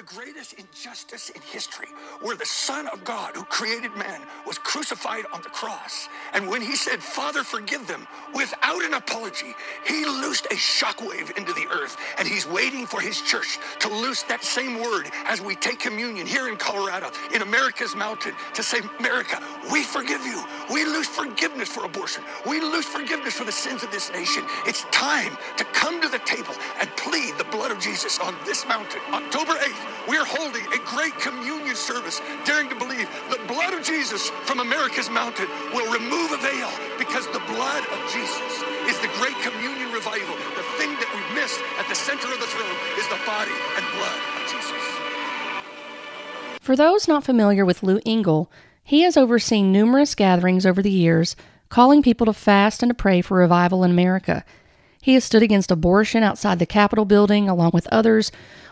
the greatest injustice in history, where the Son of God, who created man, was crucified on the cross. And when he said, Father, forgive them, without an apology, he loosed a shockwave into the earth. And he's waiting for his church to loose that same word as we take communion here in Colorado, in America's mountain, to say, America, we forgive you. We lose forgiveness for abortion. We lose forgiveness for the sins of this nation. It's time to come to the table and plead the blood of Jesus on this mountain. October 8th, we're holding a great communion service, daring to believe the blood of Jesus from America's mountain will remove a veil because the blood of Jesus is the great communion revival. The thing that we've missed at the center of the throne is the body and blood of Jesus. For those not familiar with Lou Engle, he has overseen numerous gatherings over the years, calling people to fast and to pray for revival in America. He has stood against abortion outside the Capitol building, along with others,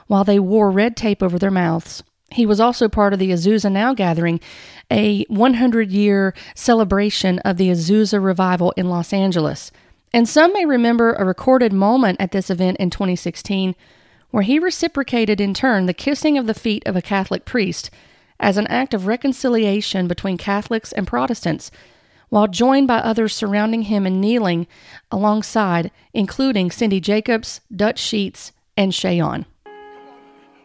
while they wore red tape over their mouths. He was also part of the Azusa Now gathering, a 100 year celebration of the Azusa revival in Los Angeles. And some may remember a recorded moment at this event in 2016 where he reciprocated in turn the kissing of the feet of a Catholic priest as an act of reconciliation between Catholics and Protestants while joined by others surrounding him and kneeling alongside, including Cindy Jacobs, Dutch Sheets, and Che Ahn.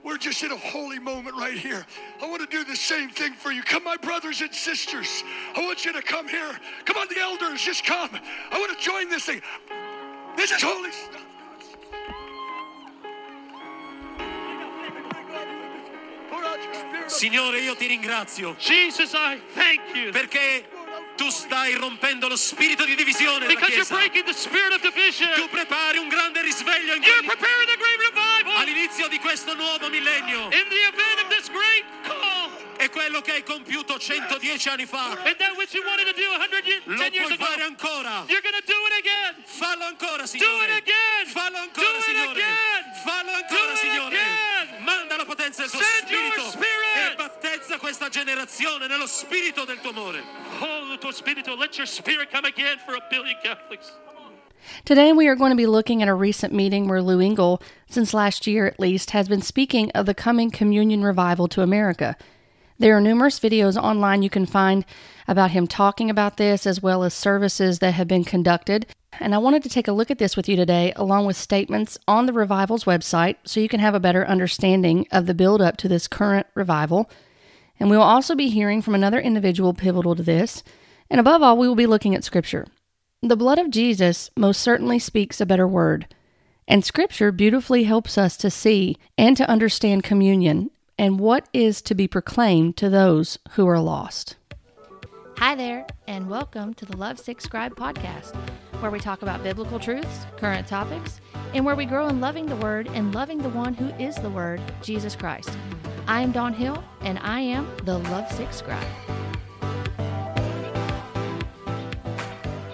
We're just in a holy moment right here. I want to do the same thing for you. Come, my brothers and sisters. I want you to come here. Come on, the elders, just come. I want to join this thing. This is holy stuff. Signore, io ti ringrazio Jesus, I thank you. perché tu stai rompendo lo spirito di divisione della Because you're breaking the spirit of division. Tu prepari un grande risveglio in You're preparing a great revival. All'inizio di questo nuovo millennio. In the event of this great call. È quello che hai compiuto 110 anni fa. And that which you wanted to do 100 years, Lo 10 years puoi ago. fare ancora. You're to do it again. Fallo ancora, Do Signore. it again. Fallo Do ancora, it Signore. again. Fallo Do ancora, it Signore. again. Manda la potenza del tuo Send spirito spirit. e battezza questa generazione nello spirito del tuo amore. Oh, tuo spirito, let your spirit come again for a billion Catholics. Today, we are going to be looking at a recent meeting where Lou Engle, since last year at least, has been speaking of the coming communion revival to America. There are numerous videos online you can find about him talking about this, as well as services that have been conducted. And I wanted to take a look at this with you today, along with statements on the revival's website, so you can have a better understanding of the build up to this current revival. And we will also be hearing from another individual pivotal to this. And above all, we will be looking at Scripture. The blood of Jesus most certainly speaks a better word, and Scripture beautifully helps us to see and to understand communion and what is to be proclaimed to those who are lost. Hi there, and welcome to the Love Sick Scribe podcast, where we talk about biblical truths, current topics, and where we grow in loving the Word and loving the one who is the Word, Jesus Christ. I am Dawn Hill, and I am the Love Sick Scribe.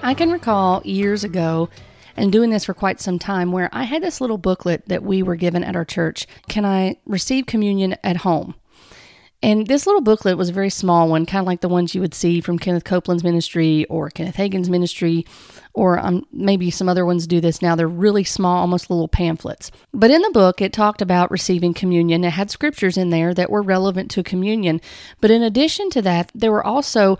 I can recall years ago and doing this for quite some time where I had this little booklet that we were given at our church. Can I receive communion at home? And this little booklet was a very small one, kind of like the ones you would see from Kenneth Copeland's ministry or Kenneth Hagin's ministry, or um, maybe some other ones do this now. They're really small, almost little pamphlets. But in the book, it talked about receiving communion. It had scriptures in there that were relevant to communion. But in addition to that, there were also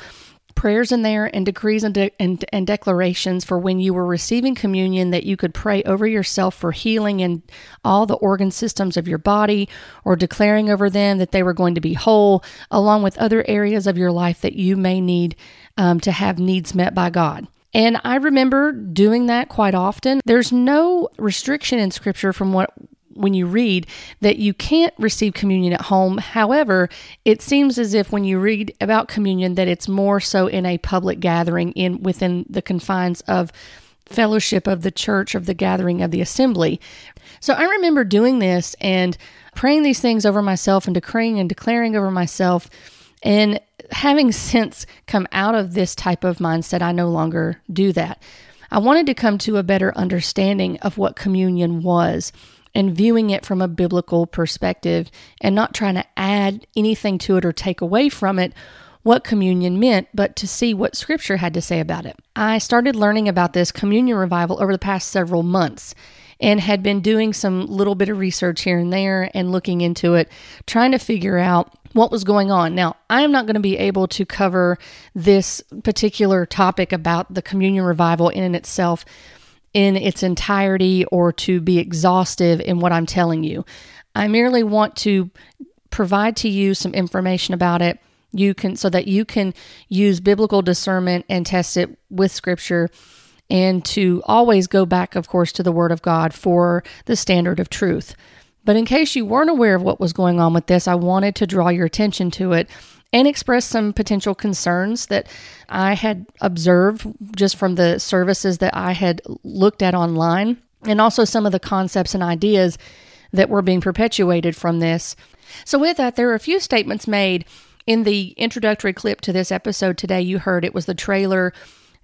prayers in there and decrees and, de- and, and declarations for when you were receiving communion that you could pray over yourself for healing in all the organ systems of your body or declaring over them that they were going to be whole, along with other areas of your life that you may need um, to have needs met by God. And I remember doing that quite often. There's no restriction in scripture from what when you read that you can't receive communion at home. However, it seems as if when you read about communion that it's more so in a public gathering in within the confines of fellowship of the church of the gathering of the assembly. So I remember doing this and praying these things over myself and decreeing and declaring over myself and having since come out of this type of mindset, I no longer do that. I wanted to come to a better understanding of what communion was and viewing it from a biblical perspective and not trying to add anything to it or take away from it what communion meant, but to see what scripture had to say about it. I started learning about this communion revival over the past several months. and had been doing some little bit of research here and there and looking into it, trying to figure out what was going on. Now, I am not going to be able to cover this particular topic about the communion revival in and itself in its entirety or to be exhaustive in what I'm telling you. I merely want to provide to you some information about it you can so that you can use biblical discernment and test it with scripture and to always go back of course to the word of God for the standard of truth. But in case you weren't aware of what was going on with this, I wanted to draw your attention to it and express some potential concerns that I had observed just from the services that I had looked at online, and also some of the concepts and ideas that were being perpetuated from this. So, with that, there are a few statements made in the introductory clip to this episode today. You heard it was the trailer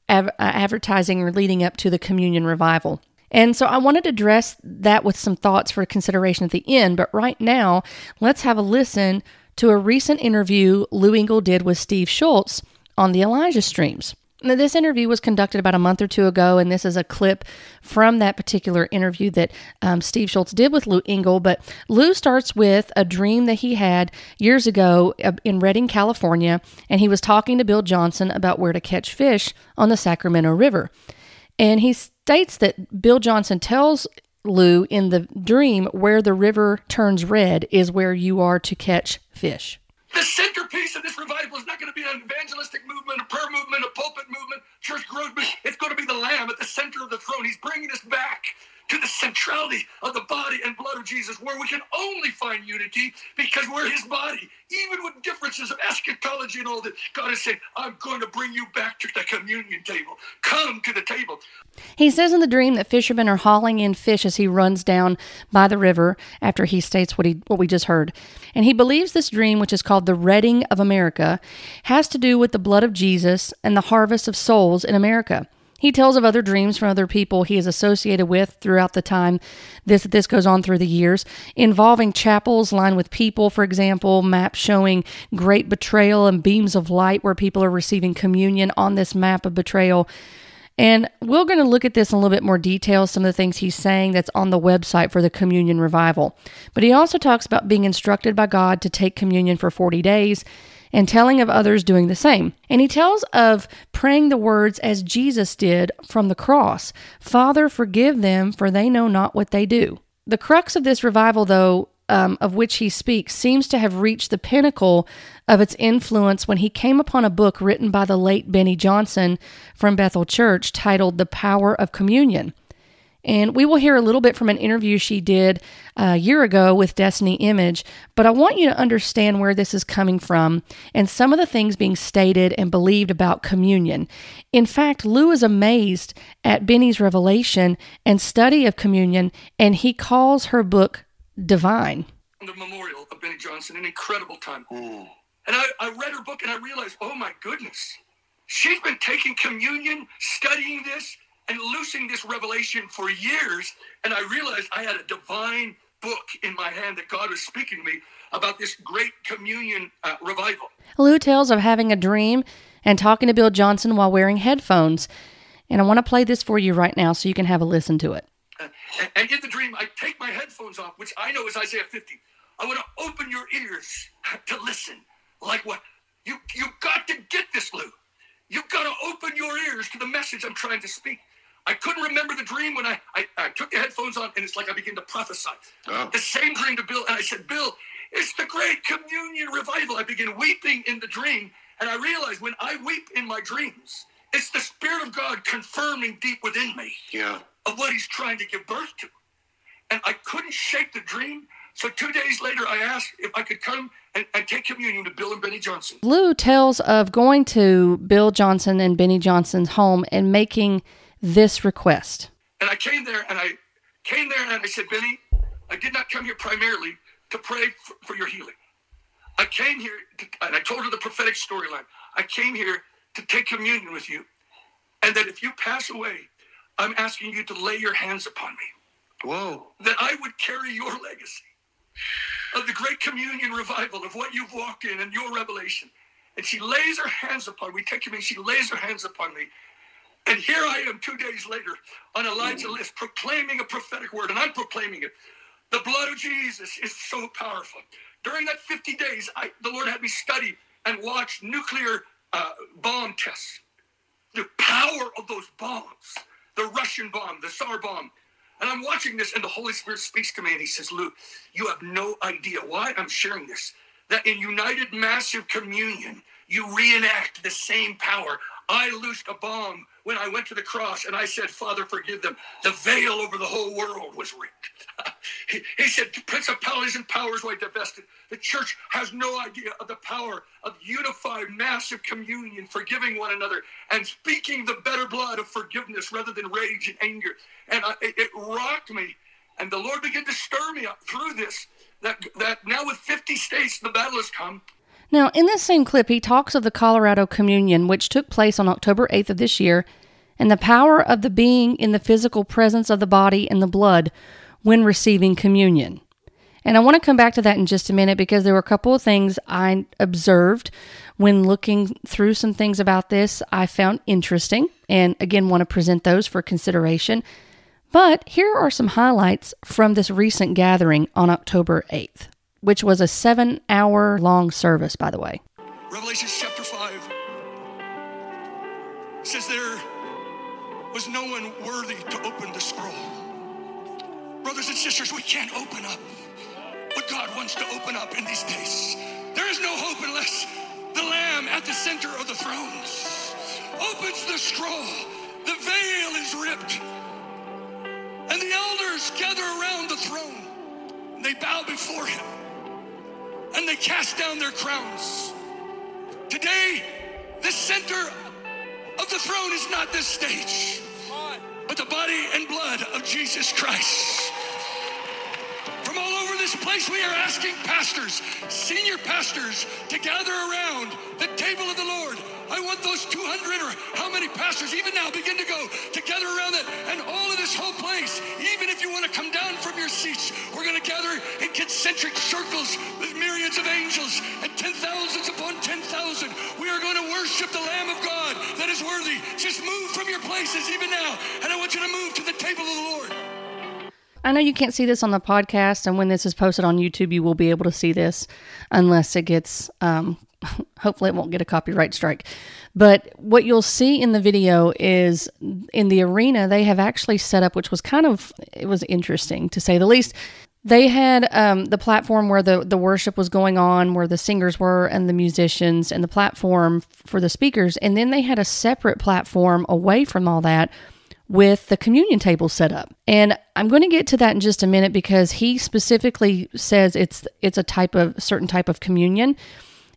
av- uh, advertising leading up to the communion revival. And so I wanted to address that with some thoughts for consideration at the end. But right now, let's have a listen to a recent interview Lou Engle did with Steve Shultz on the Elijah Streams. Now, this interview was conducted about a month or two ago, and this is a clip from that particular interview that um, Steve Shultz did with Lou Engle. But Lou starts with a dream that he had years ago uh, in Redding, California, and he was talking to Bill Johnson about where to catch fish on the Sacramento River. And he states that Bill Johnson tells Lou in the dream where the river turns red is where you are to catch fish. The centerpiece of this revival is not going to be an evangelistic movement, a prayer movement, a pulpit movement, church growth movement. It's going to be the Lamb at the center of the throne. He's bringing us back to the centrality of the body and blood of Jesus, where we can only find unity because we're his body. Even with differences of eschatology and all that, God is saying, I'm going to bring you back to the communion table. Come to the table. He says in the dream that fishermen are hauling in fish as he runs down by the river after he states what he what we just heard. And he believes this dream, which is called the Redding of America, has to do with the blood of Jesus and the harvest of souls in America. He tells of other dreams from other people he is associated with throughout the time this this goes on through the years, involving chapels lined with people, for example, maps showing great betrayal and beams of light where people are receiving communion on this map of betrayal. And we're going to look at this in a little bit more detail, some of the things he's saying that's on the website for the communion revival. But he also talks about being instructed by God to take communion for 40 days and telling of others doing the same. And he tells of praying the words as Jesus did from the cross Father, forgive them, for they know not what they do. The crux of this revival, though, um, of which he speaks, seems to have reached the pinnacle of its influence when he came upon a book written by the late Beni Johnson from Bethel Church titled The Power of Communion. And we will hear a little bit from an interview she did uh, a year ago with Destiny Image, but I want you to understand where this is coming from and some of the things being stated and believed about communion. In fact, Lou is amazed at Beni's revelation and study of communion, and he calls her book divine. The memorial of Beni Johnson, an incredible time. And I, I read her book and I realized, oh my goodness, she's been taking communion, studying this, and loosing this revelation for years. And I realized I had a divine book in my hand that God was speaking to me about this great communion uh, revival. Lou tells of having a dream and talking to Bill Johnson while wearing headphones. And I want to play this for you right now so you can have a listen to it. Uh, and, in the dream, I take my headphones off, which I know is Isaiah 50. I want to open your ears to listen. Like what? You you've got to get this, Lou. You've got to open your ears to the message I'm trying to speak. I couldn't remember the dream when I, I, I took the headphones on, and it's like I began to prophesy. Oh. The same dream to Bill, and I said, Bill, it's the great communion revival. I began weeping in the dream, and I realized when I weep in my dreams, it's the Spirit of God confirming deep within me Yeah. of what He's trying to give birth to. And I couldn't shake the dream. So two days later, I asked if I could come and, and take communion to Bill and Beni Johnson. Lou tells of going to Bill Johnson and Beni Johnson's home and making this request. And I came there and I came there and I said, Beni, I did not come here primarily to pray for, for your healing. I came here to, and I told her the prophetic storyline. I came here to take communion with you. And that if you pass away, I'm asking you to lay your hands upon me. Whoa. That I would carry your legacy of the great communion revival of what you've walked in and your revelation. And she lays her hands upon me. We take communion. She lays her hands upon me. And here I am two days later on Elijah list proclaiming a prophetic word, and I'm proclaiming it. The blood of Jesus is so powerful. During that 50 days, I, the Lord had me study and watch nuclear uh, bomb tests. The power of those bombs, the Russian bomb, the Tsar bomb. And I'm watching this, and the Holy Spirit speaks to me, and He says, Luke, you have no idea why I'm sharing this. That in United Massive Communion, you reenact the same power. I loosed a bomb when I went to the cross and I said, Father, forgive them. The veil over the whole world was ripped. he, he, said, Principalities and powers were divested. The church has no idea of the power of unified, massive communion, forgiving one another, and speaking the better blood of forgiveness rather than rage and anger. And I, it, it rocked me. And the Lord began to stir me up through this. That, that now with 50 states, the battle has come. Now, in this same clip, he talks of the Colorado Communion, which took place on October 8th of this year, and the power of the being in the physical presence of the body and the blood when receiving communion. And I want to come back to that in just a minute because there were a couple of things I observed when looking through some things about this I found interesting, and again, want to present those for consideration. But here are some highlights from this recent gathering on October 8th which was a seven hour long service, by the way. Revelation chapter 5 says there was no one worthy to open the scroll. Brothers and sisters, we can't open up what God wants to open up in these days. There is no hope unless the Lamb at the center of the thrones opens the scroll. The veil is ripped. And the elders gather around the throne. They bow before him and they cast down their crowns. Today, the center of the throne is not this stage, but the body and blood of Jesus Christ. From all over this place, we are asking pastors, senior pastors, to gather around the table of the Lord I want those 200 or how many pastors, even now, begin to go together around that and all of this whole place. Even if you want to come down from your seats, we're going to gather in concentric circles with myriads of angels and 10,000s upon 10,000. We are going to worship the Lamb of God that is worthy. Just move from your places even now. And I want you to move to the table of the Lord. I know you can't see this on the podcast, and when this is posted on YouTube, you will be able to see this unless it gets um, hopefully it won't get a copyright strike. But what you'll see in the video is in the arena, they have actually set up, which was kind of, it was interesting to say the least. They had um, the platform where the, the worship was going on, where the singers were and the musicians, and the platform for the speakers. And then they had a separate platform away from all that with the communion table set up. And I'm going to get to that in just a minute because he specifically says it's it's a type of certain type of communion.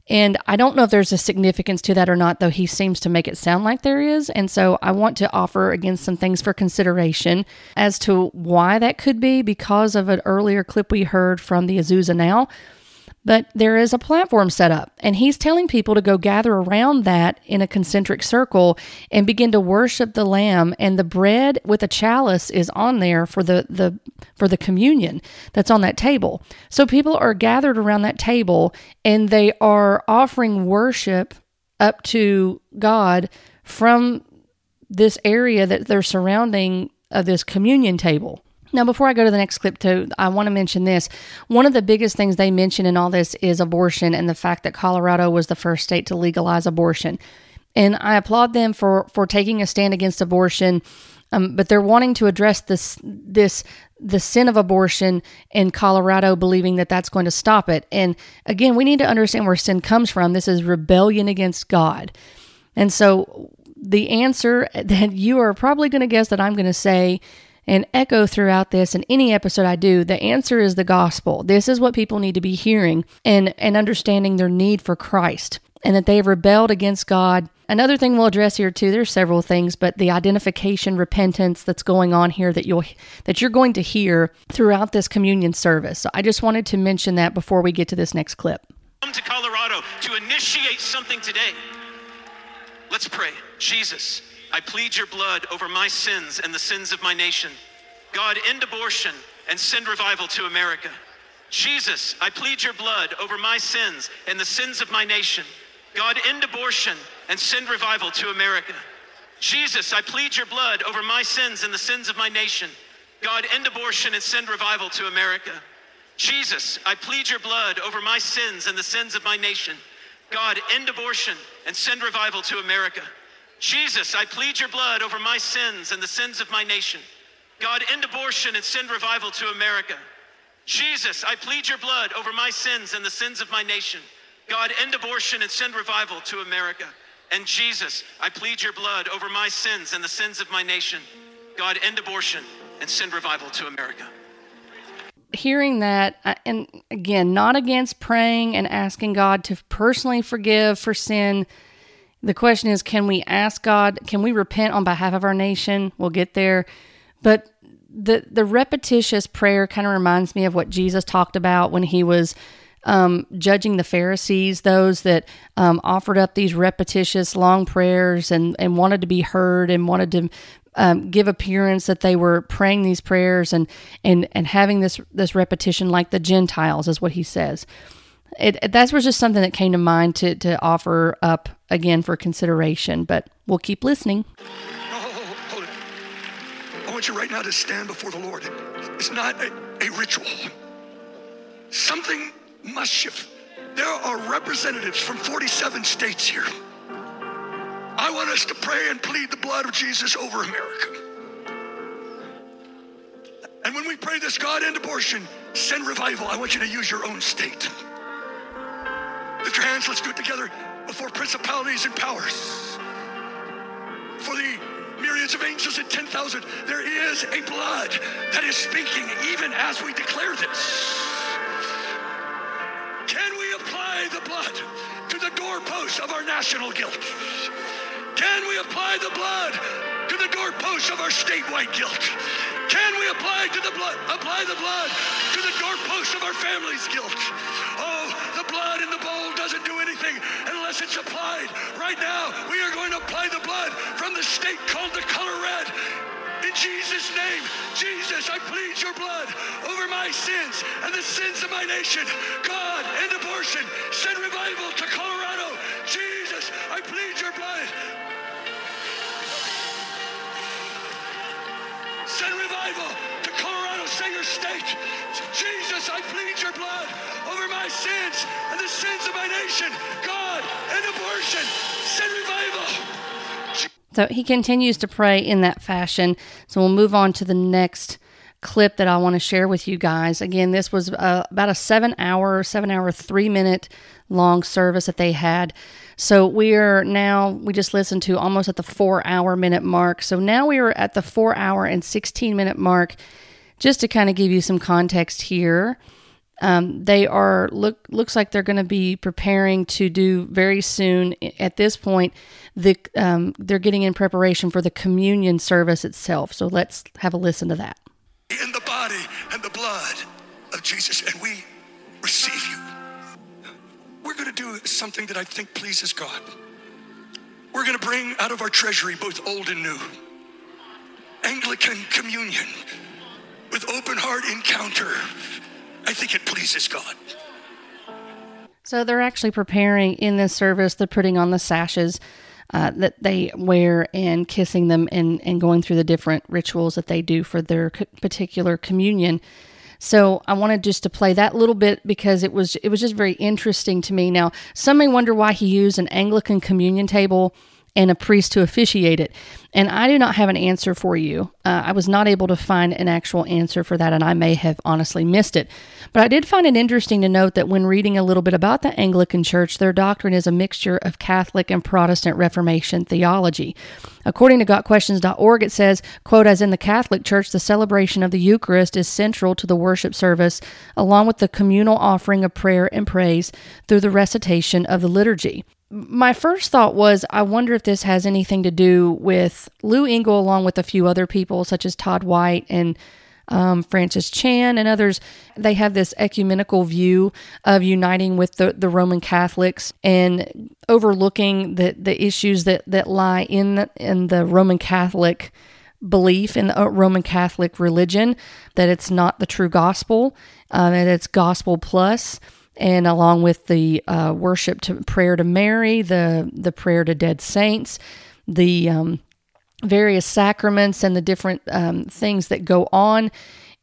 And I don't know if there's a significance to that or not, though he seems to make it sound like there is. And so I want to offer again some things for consideration as to why that could be because of an earlier clip we heard from the Azusa Now but there is a platform set up, and he's telling people to go gather around that in a concentric circle and begin to worship the Lamb. And the bread with a chalice is on there for the, the for the communion that's on that table. So people are gathered around that table and they are offering worship up to God from this area that they're surrounding of this communion table. Now, before I go to the next clip, too, I want to mention this. One of the biggest things they mention in all this is abortion and the fact that Colorado was the first state to legalize abortion. And I applaud them for for taking a stand against abortion. Um, but they're wanting to address this this the sin of abortion in Colorado, believing that that's going to stop it. And again, we need to understand where sin comes from. This is rebellion against God. And so the answer that you are probably going to guess that I'm going to say and echo throughout this and any episode I do, the answer is the gospel. This is what people need to be hearing and, and understanding their need for Christ and that they have rebelled against God. Another thing we'll address here too, there's several things, but the identification repentance that's going on here that you'll that you're going to hear throughout this communion service. So I just wanted to mention that before we get to this next clip. Come to Colorado to initiate something today. Let's pray. Jesus, I plead your blood over my sins and the sins of my nation. God, end abortion and send revival to America. Jesus, I plead your blood over my sins and the sins of my nation. God, end abortion and send revival to America. Jesus, I plead your blood over my sins and the sins of my nation. God, end abortion and send revival to America. Jesus, I plead your blood over my sins and the sins of my nation. God, end abortion and send revival to America. Jesus, I plead your blood over my sins and the sins of my nation. God, end abortion and send revival to America. Jesus, I plead your blood over my sins and the sins of my nation. God, end abortion and send revival to America. And Jesus, I plead your blood over my sins and the sins of my nation. God, end abortion and send revival to America. Hearing that, uh, and again, not against praying and asking God to personally forgive for sin. The question is, can we ask God, can we repent on behalf of our nation? We'll get there. But the the repetitious prayer kind of reminds me of what Jesus talked about when he was um, judging the Pharisees, those that um, offered up these repetitious long prayers and, and wanted to be heard and wanted to um, give appearance that they were praying these prayers and, and, and having this, this repetition like the Gentiles, is what he says. It, that was just something that came to mind to, to offer up again for consideration, but we'll keep listening. Oh, hold it. I want you right now to stand before the Lord. It's not a, a ritual. Something must shift. There are representatives from 47 states here. I want us to pray and plead the blood of Jesus over America. And when we pray this, God end abortion, send revival, I want you to use your own state. Lift your hands, let's do it together before principalities and powers. For the myriads of angels and 10,000, there is a blood that is speaking even as we declare this. Can we apply the blood to the doorposts of our national guilt? Can we apply the blood to the doorposts of our statewide guilt? Can we apply to the blood apply the blood to the doorposts of our family's guilt? Blood in the bowl doesn't do anything unless it's applied. Right now, we are going to apply the blood from the state called the color red in Jesus' name, Jesus, I plead your blood over my sins and the sins of my nation. God, end abortion. Send revival to Colorado. Jesus, I plead your blood. Send revival your state. Jesus, I plead your blood over my sins and the sins of my nation. God, end abortion. Send revival. So he continues to pray in that fashion. So we'll move on to the next clip that I want to share with you guys. Again, this was uh, about a seven hour, seven hour, three minute long service that they had. So we are now, we just listened to almost at the four hour minute mark. So now we are at the four hour and 16 minute mark. Just to kind of give you some context here. Um, they are look looks like they're going to be preparing to do very soon. At this point, the um, they're getting in preparation for the communion service itself. So let's have a listen to that. In the body and the blood of Jesus, and we receive you. We're going to do something that I think pleases God. We're going to bring out of our treasury both old and new Anglican communion with open heart encounter. I think it pleases God. So they're actually preparing in this service, they're putting on the sashes uh, that they wear and kissing them and, and going through the different rituals that they do for their particular communion. So I wanted just to play that little bit because it was it was just very interesting to me. Now, some may wonder why he used an Anglican communion table and a priest to officiate it. And I do not have an answer for you. Uh, I was not able to find an actual answer for that, and I may have honestly missed it. But I did find it interesting to note that when reading a little bit about the Anglican Church, their doctrine is a mixture of Catholic and Protestant Reformation theology. According to GotQuestions.org, it says, quote, as in the Catholic Church, the celebration of the Eucharist is central to the worship service, along with the communal offering of prayer and praise through the recitation of the liturgy my first thought was I wonder if this has anything to do with Lou Engle, along with a few other people, such as Todd White and um, Francis Chan and others. They have this ecumenical view of uniting with the, the Roman Catholics and overlooking the, the issues that, that lie in the, in the Roman Catholic belief in the Roman Catholic religion, that it's not the true gospel, uh, that it's gospel plus and along with the uh, worship to prayer to Mary, the the prayer to dead saints, the um, various sacraments and the different um, things that go on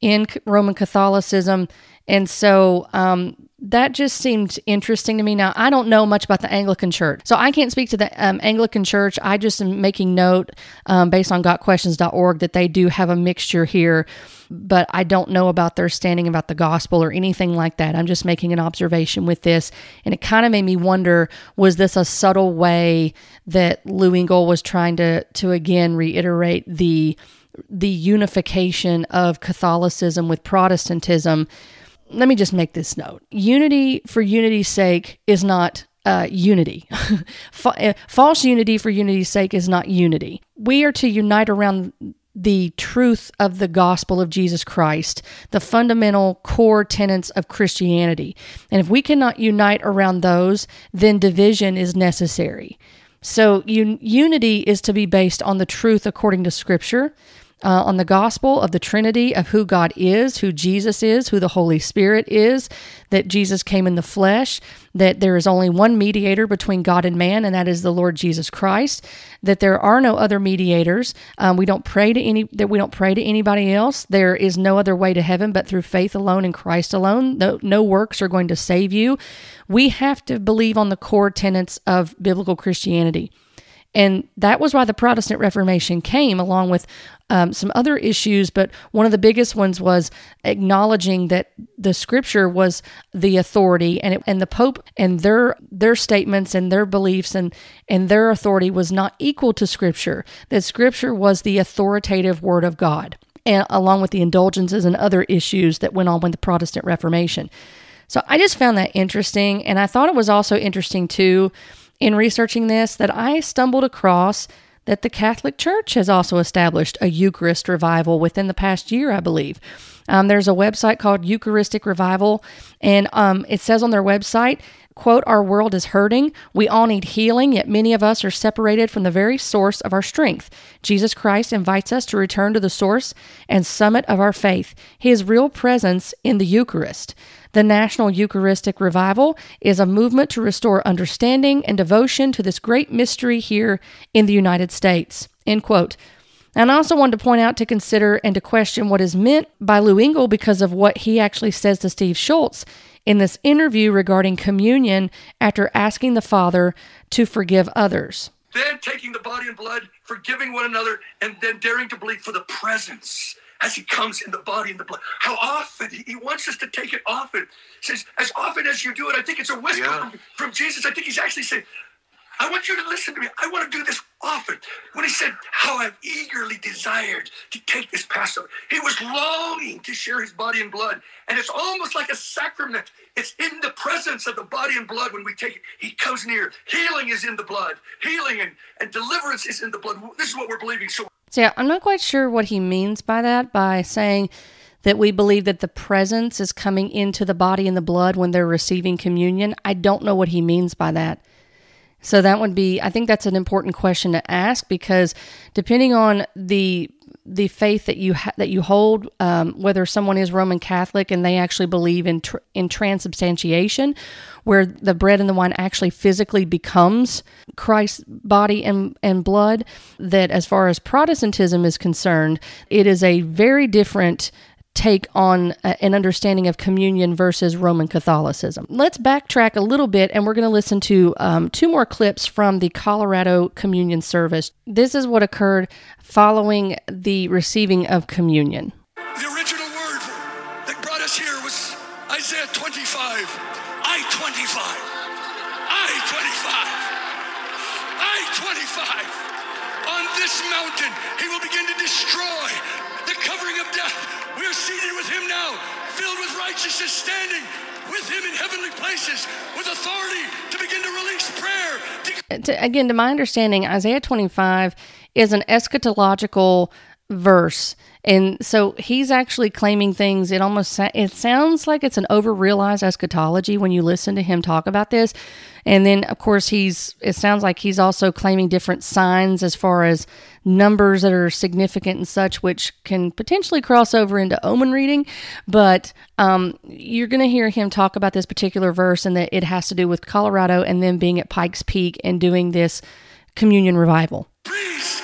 in Roman Catholicism. And so um, that just seemed interesting to me. Now, I don't know much about the Anglican Church, so I can't speak to the um, Anglican Church. I just am making note um, based on gotquestions.org that they do have a mixture here, but I don't know about their standing about the gospel or anything like that. I'm just making an observation with this, and it kind of made me wonder was this a subtle way that Lou Engle was trying to, to again reiterate the the unification of Catholicism with Protestantism let me just make this note unity for unity's sake is not uh, unity. Uh, false unity for unity's sake is not unity. We are to unite around the truth of the gospel of Jesus Christ, the fundamental core tenets of Christianity. And if we cannot unite around those, then division is necessary. So, un- unity is to be based on the truth according to Scripture uh, on the gospel of the Trinity, of who God is, who Jesus is, who the Holy Spirit is, that Jesus came in the flesh, that there is only one mediator between God and man, and that is the Lord Jesus Christ. That there are no other mediators. Um, we don't pray to any. That we don't pray to anybody else. There is no other way to heaven but through faith alone in Christ alone. No, no works are going to save you. We have to believe on the core tenets of biblical Christianity. And that was why the Protestant Reformation came, along with um, some other issues. But one of the biggest ones was acknowledging that the Scripture was the authority, and it, and the Pope and their their statements and their beliefs and and their authority was not equal to Scripture. That Scripture was the authoritative Word of God, and along with the indulgences and other issues that went on with the Protestant Reformation. So I just found that interesting, and I thought it was also interesting too in researching this that I stumbled across that the Catholic Church has also established a Eucharist revival within the past year, I believe. Um, there's a website called Eucharistic Revival, and um, it says on their website, quote, Our world is hurting. We all need healing, yet many of us are separated from the very source of our strength. Jesus Christ invites us to return to the source and summit of our faith, his real presence in the Eucharist. The National Eucharistic Revival is a movement to restore understanding and devotion to this great mystery here in the United States. End quote. And I also wanted to point out to consider and to question what is meant by Lou Engle because of what he actually says to Steve Shultz in this interview regarding communion after asking the Father to forgive others. Then taking the body and blood, forgiving one another, and then daring to believe for the presence as he comes in the body and the blood. How often he wants us to take it often. He says, as often as you do it, I think it's a whisper yeah. from, from Jesus. I think he's actually saying, I want you to listen to me. I want to do this often. When he said, How I've eagerly desired to take this Passover, he was longing to share his body and blood. And it's almost like a sacrament. It's in the presence of the body and blood when we take it. He comes near. Healing is in the blood, healing and, and deliverance is in the blood. This is what we're believing. So, so yeah, I'm not quite sure what he means by that, by saying that we believe that the presence is coming into the body and the blood when they're receiving communion. I don't know what he means by that. So that would be I think that's an important question to ask because depending on the the faith that you ha- that you hold, um, whether someone is Roman Catholic and they actually believe in tr- in transubstantiation, where the bread and the wine actually physically becomes Christ's body and and blood, that as far as Protestantism is concerned, it is a very different take on an understanding of communion versus Roman Catholicism. Let's backtrack a little bit and we're going to listen to um, two more clips from the Colorado Communion Service. This is what occurred following the receiving of communion. The original righteousness, standing with him in heavenly places, with authority to begin to release prayer. To, again, to my understanding, Isaiah 25 is an eschatological verse and so he's actually claiming things. It almost it sounds like it's an overrealized eschatology when you listen to him talk about this. And then of course he's it sounds like he's also claiming different signs as far as numbers that are significant and such which can potentially cross over into omen reading. But um, you're going to hear him talk about this particular verse and that it has to do with colorado and then being at pikes peak and doing this communion revival. Please,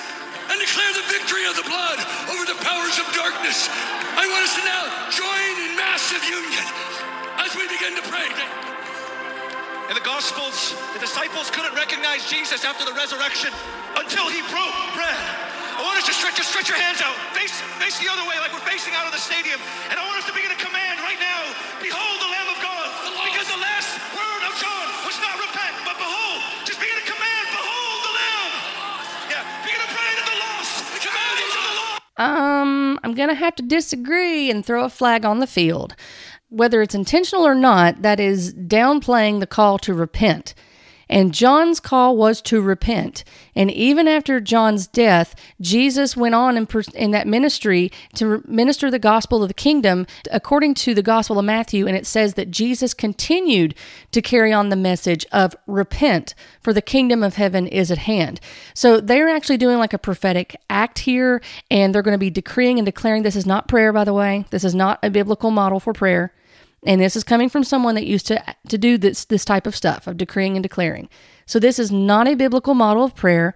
In the disciples couldn't recognize Jesus after the resurrection until he broke bread. I want us to stretch, just stretch your hands out. Face, face the other way like we're facing out of the stadium. And I want us to begin to command right now, behold the Lamb of God. Because the last word of John was not repent, but behold. Just begin to command, behold the Lamb. Yeah, begin to pray to the lost. Command to the lost. Um, I'm to have to disagree and throw a flag on the field. Whether it's intentional or not, that is downplaying the call to repent. And John's call was to repent. And even after John's death, Jesus went on in, in that ministry to minister the gospel of the kingdom according to the gospel of Matthew. And it says that Jesus continued to carry on the message of repent, for the kingdom of heaven is at hand. So they're actually doing like a prophetic act here, and they're going to be decreeing and declaring this is not prayer, by the way. This is not a biblical model for prayer. And this is coming from someone that used to to do this this type of stuff of decreeing and declaring. So this is not a biblical model of prayer.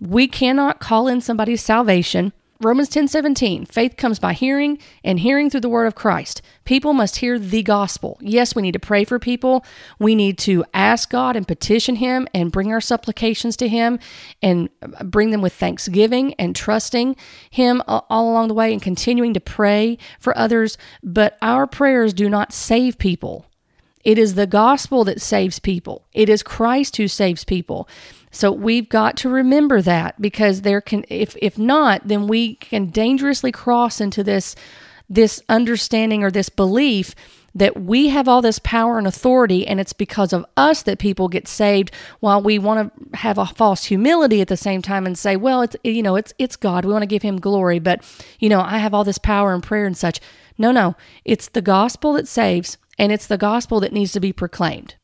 We cannot call in somebody's salvation Romans 10 17, faith comes by hearing, and hearing through the word of Christ. People must hear the gospel. Yes, we need to pray for people. We need to ask God and petition Him and bring our supplications to Him and bring them with thanksgiving and trusting Him all along the way and continuing to pray for others. But our prayers do not save people. It is the gospel that saves people. It is Christ who saves people. So we've got to remember that because there can if if not then we can dangerously cross into this this understanding or this belief that we have all this power and authority and it's because of us that people get saved while we want to have a false humility at the same time and say well it's you know it's it's God. We want to give him glory but you know I have all this power and prayer and such. No no. It's the gospel that saves and it's the gospel that needs to be proclaimed.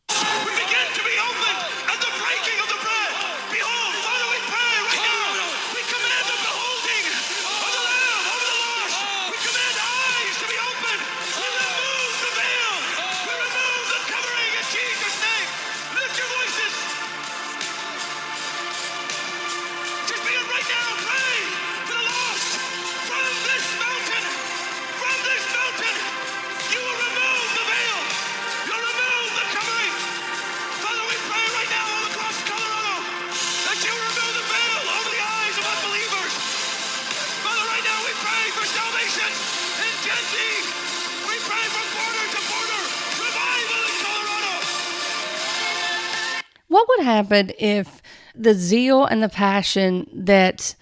Happen if the zeal and the passion that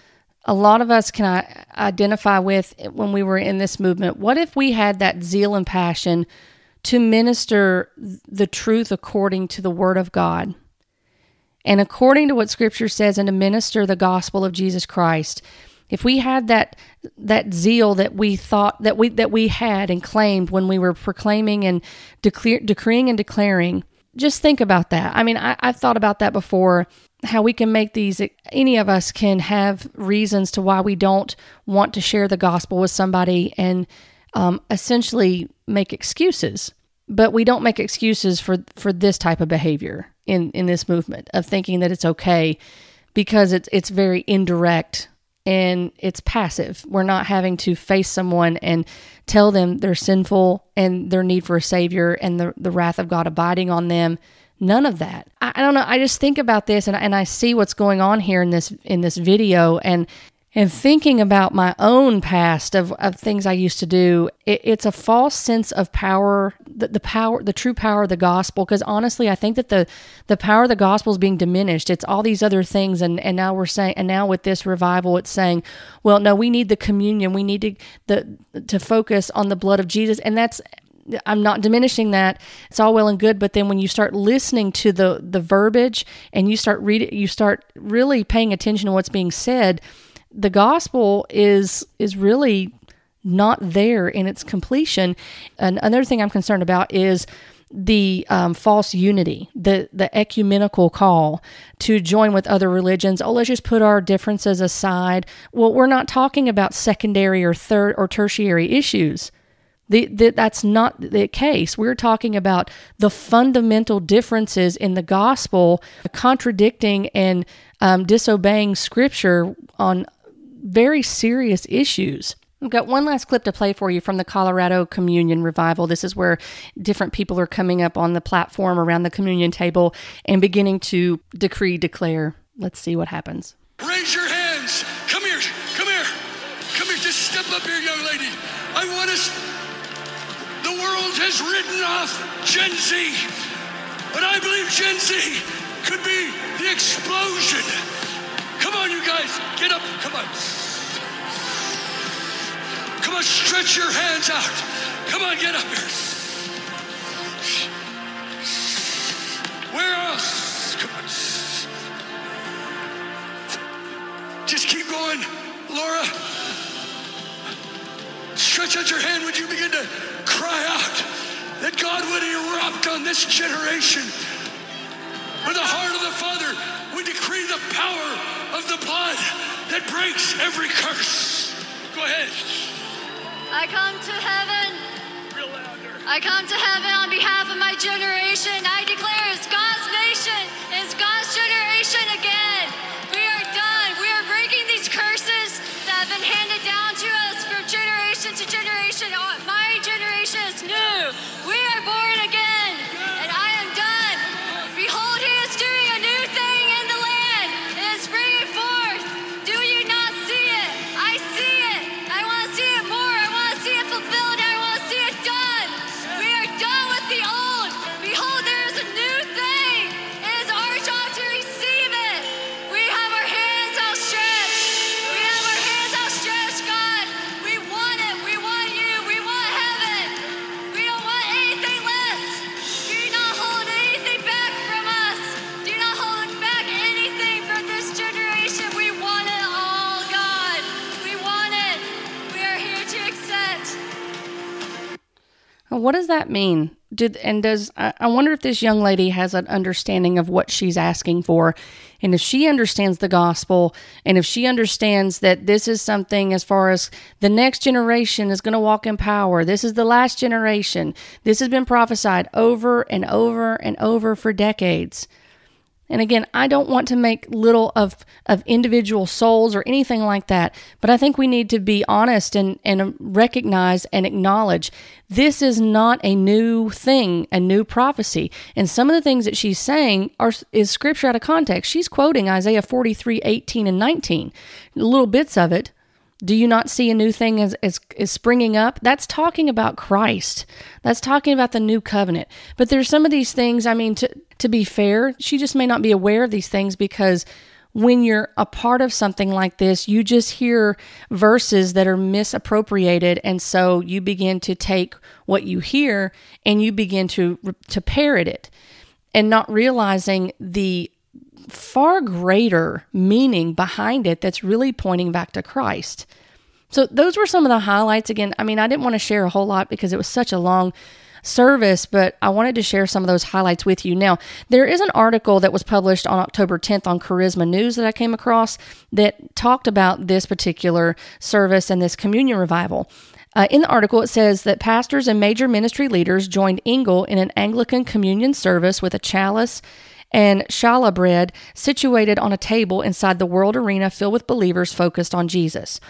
a lot of us can identify with when we were in this movement, what if we had that zeal and passion to minister the truth according to the Word of God? And according to what Scripture says, and to minister the gospel of Jesus Christ, if we had that that zeal that we thought that we that we had and claimed when we were proclaiming and decreeing and declaring just think about that. I mean, I, I've thought about that before how we can make these any of us can have reasons to why we don't want to share the gospel with somebody and um, essentially make excuses but we don't make excuses for for this type of behavior in in this movement of thinking that it's okay because it's it's very indirect and it's passive. We're not having to face someone and tell them they're sinful and their need for a savior and the, the wrath of God abiding on them. None of that. I, I don't know. I just think about this and, and I see what's going on here in this in this video and and thinking about my own past of, of things I used to do, it, it's a false sense of power, the, the power, the true power of the gospel. Because honestly, I think that the the power of the gospel is being diminished. It's all these other things, and and now we're saying, and now with this revival, it's saying, well, no, we need the communion. We need to the to focus on the blood of Jesus, and that's I'm not diminishing that. It's all well and good, but then when you start listening to the the verbiage and you start reading, you start really paying attention to what's being said the gospel is is really not there in its completion. And another thing I'm concerned about is the um, false unity, the the ecumenical call to join with other religions. Oh, let's just put our differences aside. Well, we're not talking about secondary or third or tertiary issues. The, the, that's not the case. We're talking about the fundamental differences in the gospel, contradicting and um, disobeying Scripture on very serious issues. I've got one last clip to play for you from the Colorado Communion Revival. This is where different people are coming up on the platform around the communion table and beginning to decree, declare. Let's see what happens. Raise your hands. Come here. Come here. Come here. Just step up here, young lady. I want us. The world has written off Gen Z, but I believe Gen Z could be the explosion. Come on, you guys. Get up. Come on. Come on, stretch your hands out. Come on, get up here. Where else? Come on. Just keep going, Laura. Stretch out your hand. Would you begin to cry out that God would erupt on this generation? With the heart of the Father, we decree the power of the blood that breaks every curse. Go ahead. I come to heaven. Real louder. I come to heaven on behalf of my generation. I declare it's God's nation, What does that mean? Did and does I I wonder if this young lady has an understanding of what she's asking for, and if she understands the gospel, and if she understands that this is something as far as the next generation is going to walk in power. This is the last generation. This has been prophesied over and over and over for decades. And again, I don't want to make little of of individual souls or anything like that, but I think we need to be honest and and recognize and acknowledge this is not a new thing, a new prophecy. And some of the things that she's saying are is scripture out of context. She's quoting Isaiah 43, 18 and 19. Little bits of it, do you not see a new thing as, as is springing up? That's talking about Christ. That's talking about the new covenant. But there's some of these things, I mean, to, to be fair, she just may not be aware of these things because when you're a part of something like this, you just hear verses that are misappropriated. And so you begin to take what you hear and you begin to, to parrot it and not realizing the far greater meaning behind it that's really pointing back to Christ. So those were some of the highlights. Again, I mean, I didn't want to share a whole lot because it was such a long service, but I wanted to share some of those highlights with you. Now, there is an article that was published on October 10th on Charisma News that I came across that talked about this particular service and this communion revival. Uh, in the article, it says that pastors and major ministry leaders joined Engle in an Anglican communion service with a chalice and challah bread situated on a table inside the world arena filled with believers focused on Jesus.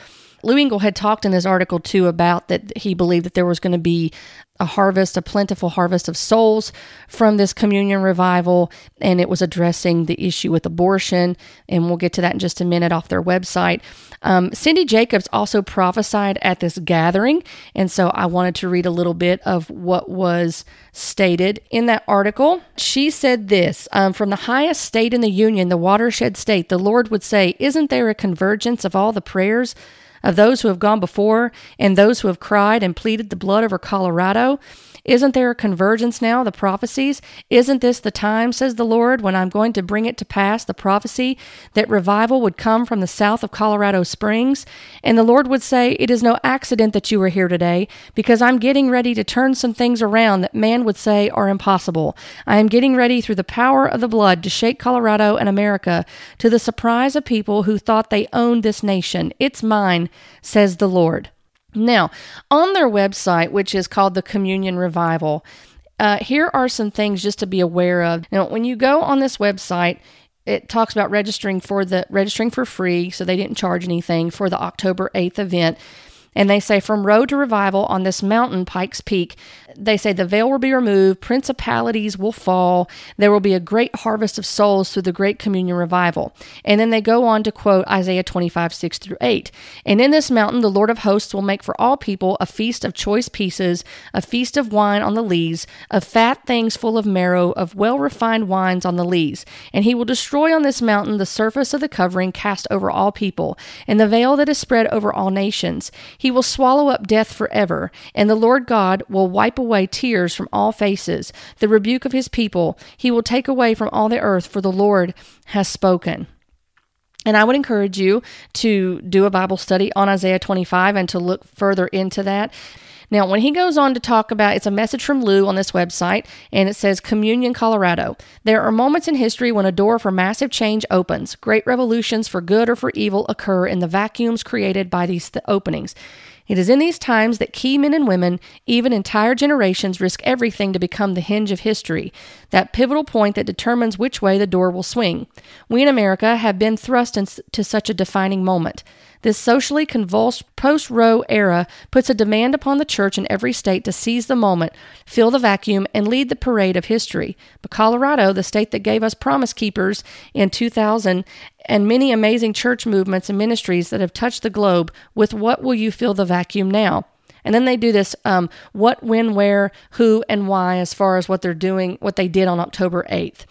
Lou Engle had talked in this article too about that he believed that there was going to be a harvest, a plentiful harvest of souls from this communion revival, and it was addressing the issue with abortion. And we'll get to that in just a minute off their website. Um, Cindy Jacobs also prophesied at this gathering, and so I wanted to read a little bit of what was stated in that article. She said this um, From the highest state in the Union, the watershed state, the Lord would say, Isn't there a convergence of all the prayers? Of those who have gone before and those who have cried and pleaded the blood over Colorado? Isn't there a convergence now, the prophecies? Isn't this the time, says the Lord, when I'm going to bring it to pass, the prophecy that revival would come from the south of Colorado Springs? And the Lord would say, It is no accident that you are here today, because I'm getting ready to turn some things around that man would say are impossible. I am getting ready through the power of the blood to shake Colorado and America to the surprise of people who thought they owned this nation. It's mine, says the Lord. Now, on their website, which is called the Communion Revival, uh, here are some things just to be aware of. Now, when you go on this website, it talks about registering for the registering for free, so they didn't charge anything for the October 8th event. And they say, from road to revival on this mountain, Pikes Peak, they say the veil will be removed, principalities will fall, there will be a great harvest of souls through the Great Communion Revival. And then they go on to quote Isaiah 25, 6 through 8. And in this mountain, the Lord of hosts will make for all people a feast of choice pieces, a feast of wine on the lees, of fat things full of marrow, of well refined wines on the lees. And he will destroy on this mountain the surface of the covering cast over all people, and the veil that is spread over all nations. He will swallow up death forever, and the Lord God will wipe away tears from all faces, the rebuke of his people. He will take away from all the earth, for the Lord has spoken. And I would encourage you to do a Bible study on Isaiah 25 and to look further into that. Now, when he goes on to talk about it's a message from Lou on this website, and it says Communion, Colorado. There are moments in history when a door for massive change opens. Great revolutions for good or for evil occur in the vacuums created by these th- openings. It is in these times that key men and women, even entire generations, risk everything to become the hinge of history, that pivotal point that determines which way the door will swing. We in America have been thrust into such a defining moment. This socially convulsed post Roe era puts a demand upon the church in every state to seize the moment, fill the vacuum, and lead the parade of history. But Colorado, the state that gave us Promise Keepers in 2000 and many amazing church movements and ministries that have touched the globe, with what will you fill the vacuum now? And then they do this um, what, when, where, who, and why as far as what they're doing, what they did on October 8th.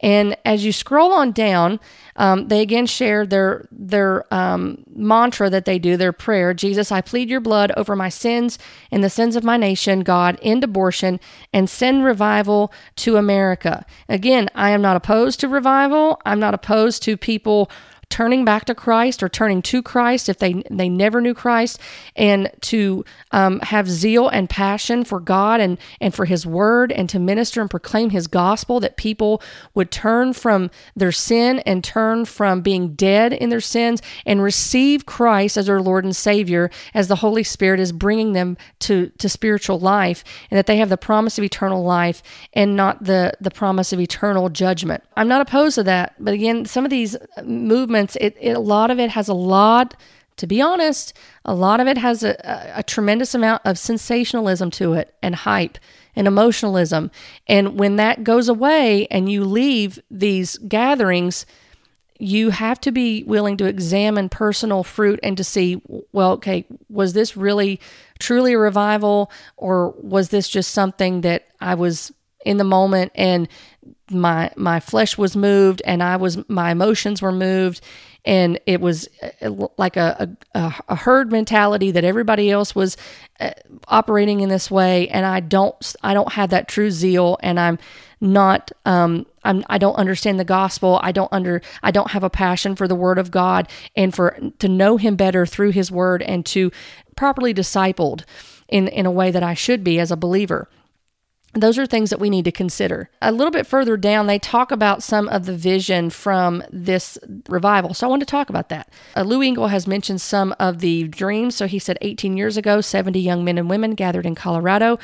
And as you scroll on down, um, they again share their their um, mantra that they do, their prayer. Jesus, I plead your blood over my sins and the sins of my nation. God, end abortion and send revival to America. Again, I am not opposed to revival. I'm not opposed to people turning back to Christ or turning to Christ if they they never knew Christ, and to um, have zeal and passion for God and and for His Word, and to minister and proclaim His gospel, that people would turn from their sin and turn from being dead in their sins and receive Christ as their Lord and Savior, as the Holy Spirit is bringing them to to spiritual life, and that they have the promise of eternal life and not the the promise of eternal judgment. I'm not opposed to that, but again, some of these movements it, it, a lot of it has a lot to be honest a lot of it has a, a, a tremendous amount of sensationalism to it and hype and emotionalism. And when that goes away and you leave these gatherings you have to be willing to examine personal fruit and to see well okay was this really truly a revival or was this just something that i was in the moment and my my flesh was moved and I was my emotions were moved. And it was uh, like a, a, a herd mentality that everybody else was uh, operating in this way. And I don't I don't have that true zeal and I'm not um I'm I don't understand the gospel. I don't under I don't have a passion for the word of God and for to know him better through his word and to properly discipled in in a way that I should be as a believer those are things that we need to consider. A little bit further down, they talk about some of the vision from this revival. So I want to talk about that. Uh, Lou Engle has mentioned some of the dreams. So he said 18 years ago, 70 young men and women gathered in Colorado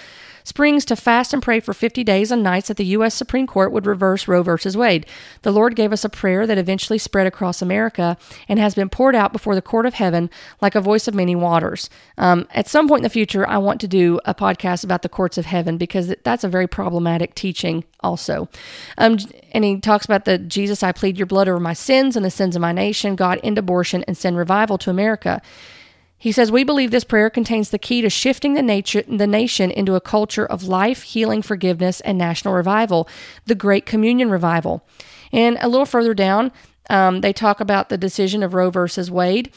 Springs to fast and pray for 50 days and nights that the U.S. Supreme Court would reverse Roe v. Wade. The Lord gave us a prayer that eventually spread across America and has been poured out before the court of heaven like a voice of many waters. Um, at some point in the future, I want to do a podcast about the courts of heaven because that's a very problematic teaching, also. Um, and he talks about the Jesus, I plead your blood over my sins and the sins of my nation, God, end abortion, and send revival to America. He says, We believe this prayer contains the key to shifting the, nature, the nation into a culture of life, healing, forgiveness, and national revival, the Great Communion Revival. And a little further down, um, they talk about the decision of Roe versus Wade.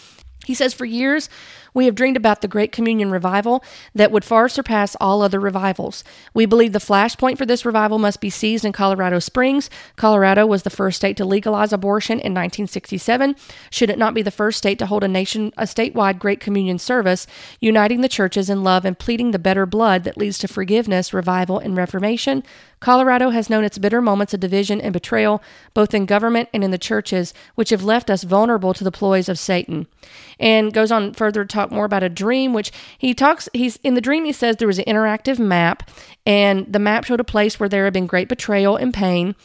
He says, For years, we have dreamed about the Great Communion revival that would far surpass all other revivals. We believe the flashpoint for this revival must be seized in Colorado Springs. Colorado was the first state to legalize abortion in 1967. Should it not be the first state to hold a nation a statewide Great Communion service, uniting the churches in love and pleading the better blood that leads to forgiveness, revival, and reformation? Colorado has known its bitter moments of division and betrayal, both in government and in the churches, which have left us vulnerable to the ploys of Satan. And goes on further to talk more about a dream, which he talks, he's in the dream, he says there was an interactive map, and the map showed a place where there had been great betrayal and pain.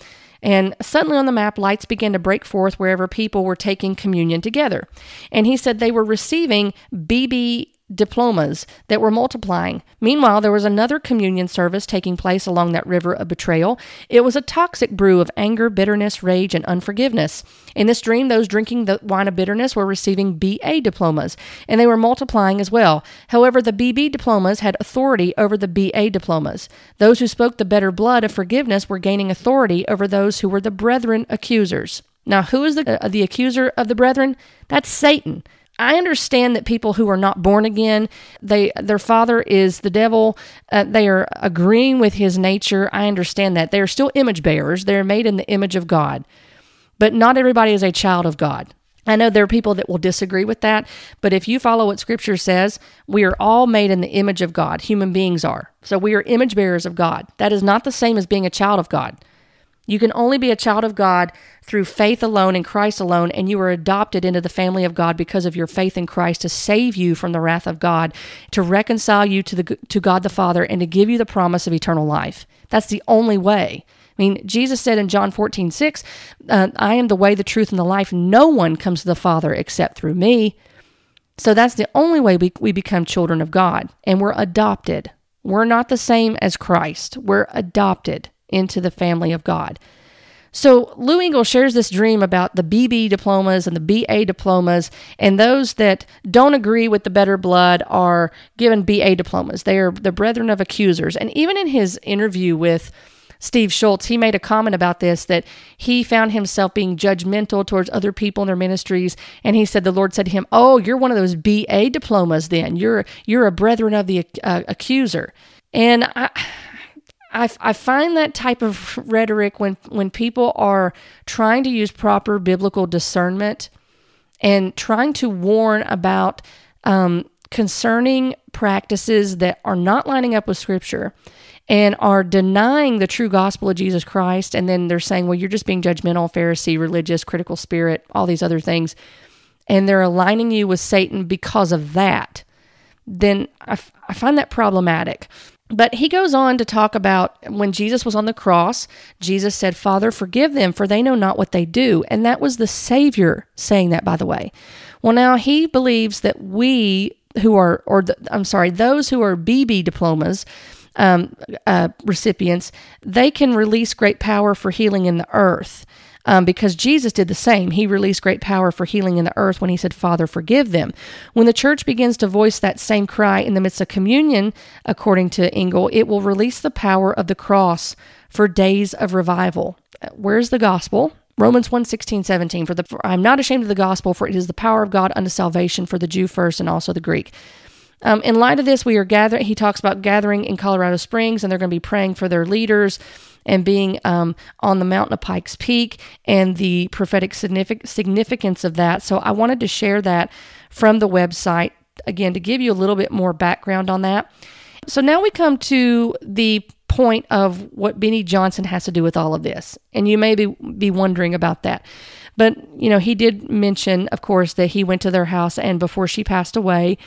And suddenly on the map, lights began to break forth wherever people were taking communion together. And he said they were receiving BB diplomas that were multiplying. Meanwhile, there was another communion service taking place along that river of betrayal. It was a toxic brew of anger, bitterness, rage, and unforgiveness. In this dream, those drinking the wine of bitterness were receiving BA diplomas, and they were multiplying as well. However, the BB diplomas had authority over the BA diplomas. Those who spoke the better blood of forgiveness were gaining authority over those who were the brethren accusers. Now, who is the, uh, the accuser of the brethren? That's Satan. I understand that people who are not born again, they their father is the devil. Uh, they are agreeing with his nature. I understand that they are still image bearers. They are made in the image of God, but not everybody is a child of God. I know there are people that will disagree with that, but if you follow what Scripture says, we are all made in the image of God. Human beings are. So we are image bearers of God. That is not the same as being a child of God. You can only be a child of God through faith alone in Christ alone, and you are adopted into the family of God because of your faith in Christ to save you from the wrath of God, to reconcile you to the to God the Father, and to give you the promise of eternal life. That's the only way. I mean, Jesus said in John 14, 6, uh, I am the way, the truth, and the life. No one comes to the Father except through me. So that's the only way we, we become children of God, and we're adopted. We're not the same as Christ. We're adopted into the family of God. So Lou Engle shares this dream about the BB diplomas and the BA diplomas, and those that don't agree with the better blood are given BA diplomas. They are the brethren of accusers. And even in his interview with Steve Shultz, he made a comment about this that he found himself being judgmental towards other people in their ministries, and he said the Lord said to him, "Oh, you're one of those BA diplomas. Then you're you're a brethren of the uh, accuser." And I, I, I find that type of rhetoric when, when people are trying to use proper biblical discernment and trying to warn about um, concerning practices that are not lining up with Scripture and are denying the true gospel of Jesus Christ. And then they're saying, well, you're just being judgmental, Pharisee, religious, critical spirit, all these other things. And they're aligning you with Satan because of that. Then I, f- I find that problematic. But he goes on to talk about when Jesus was on the cross, Jesus said, Father, forgive them, for they know not what they do. And that was the Savior saying that, by the way. Well, now he believes that we who are, or the, I'm sorry, those who are BB diplomas, um, uh, recipients, they can release great power for healing in the earth um, because Jesus did the same. He released great power for healing in the earth when he said, Father, forgive them. When the church begins to voice that same cry in the midst of communion, according to Engle, it will release the power of the cross for days of revival. Where's the gospel? Romans 1 16, 17. For, the, for I'm not ashamed of the gospel, for it is the power of God unto salvation for the Jew first and also the Greek. Um, in light of this, we are gathering. He talks about gathering in Colorado Springs, and they're going to be praying for their leaders and being um, on the mountain of Pikes Peak and the prophetic significance of that. So I wanted to share that from the website again to give you a little bit more background on that. So now we come to the point of what Beni Johnson has to do with all of this. And you may be, be wondering about that. But, you know, he did mention, of course, that he went to their house and before she passed away,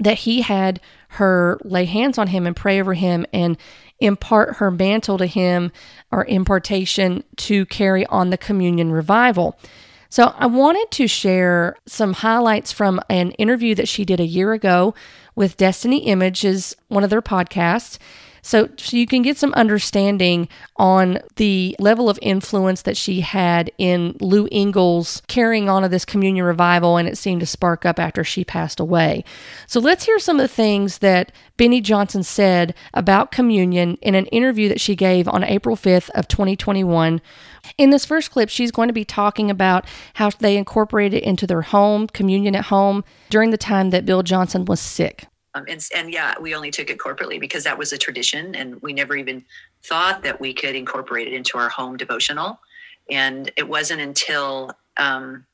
that he had her lay hands on him and pray over him and impart her mantle to him or impartation to carry on the communion revival. So, I wanted to share some highlights from an interview that she did a year ago with Destiny Images, one of their podcasts. So, so you can get some understanding on the level of influence that she had in Lou Engle's carrying on of this communion revival, and it seemed to spark up after she passed away. So let's hear some of the things that Beni Johnson said about communion in an interview that she gave on April 5th of 2021. In this first clip, she's going to be talking about how they incorporated it into their home, communion at home, during the time that Bill Johnson was sick. Um, and, and yeah, we only took it corporately because that was a tradition, and we never even thought that we could incorporate it into our home devotional. And it wasn't until um,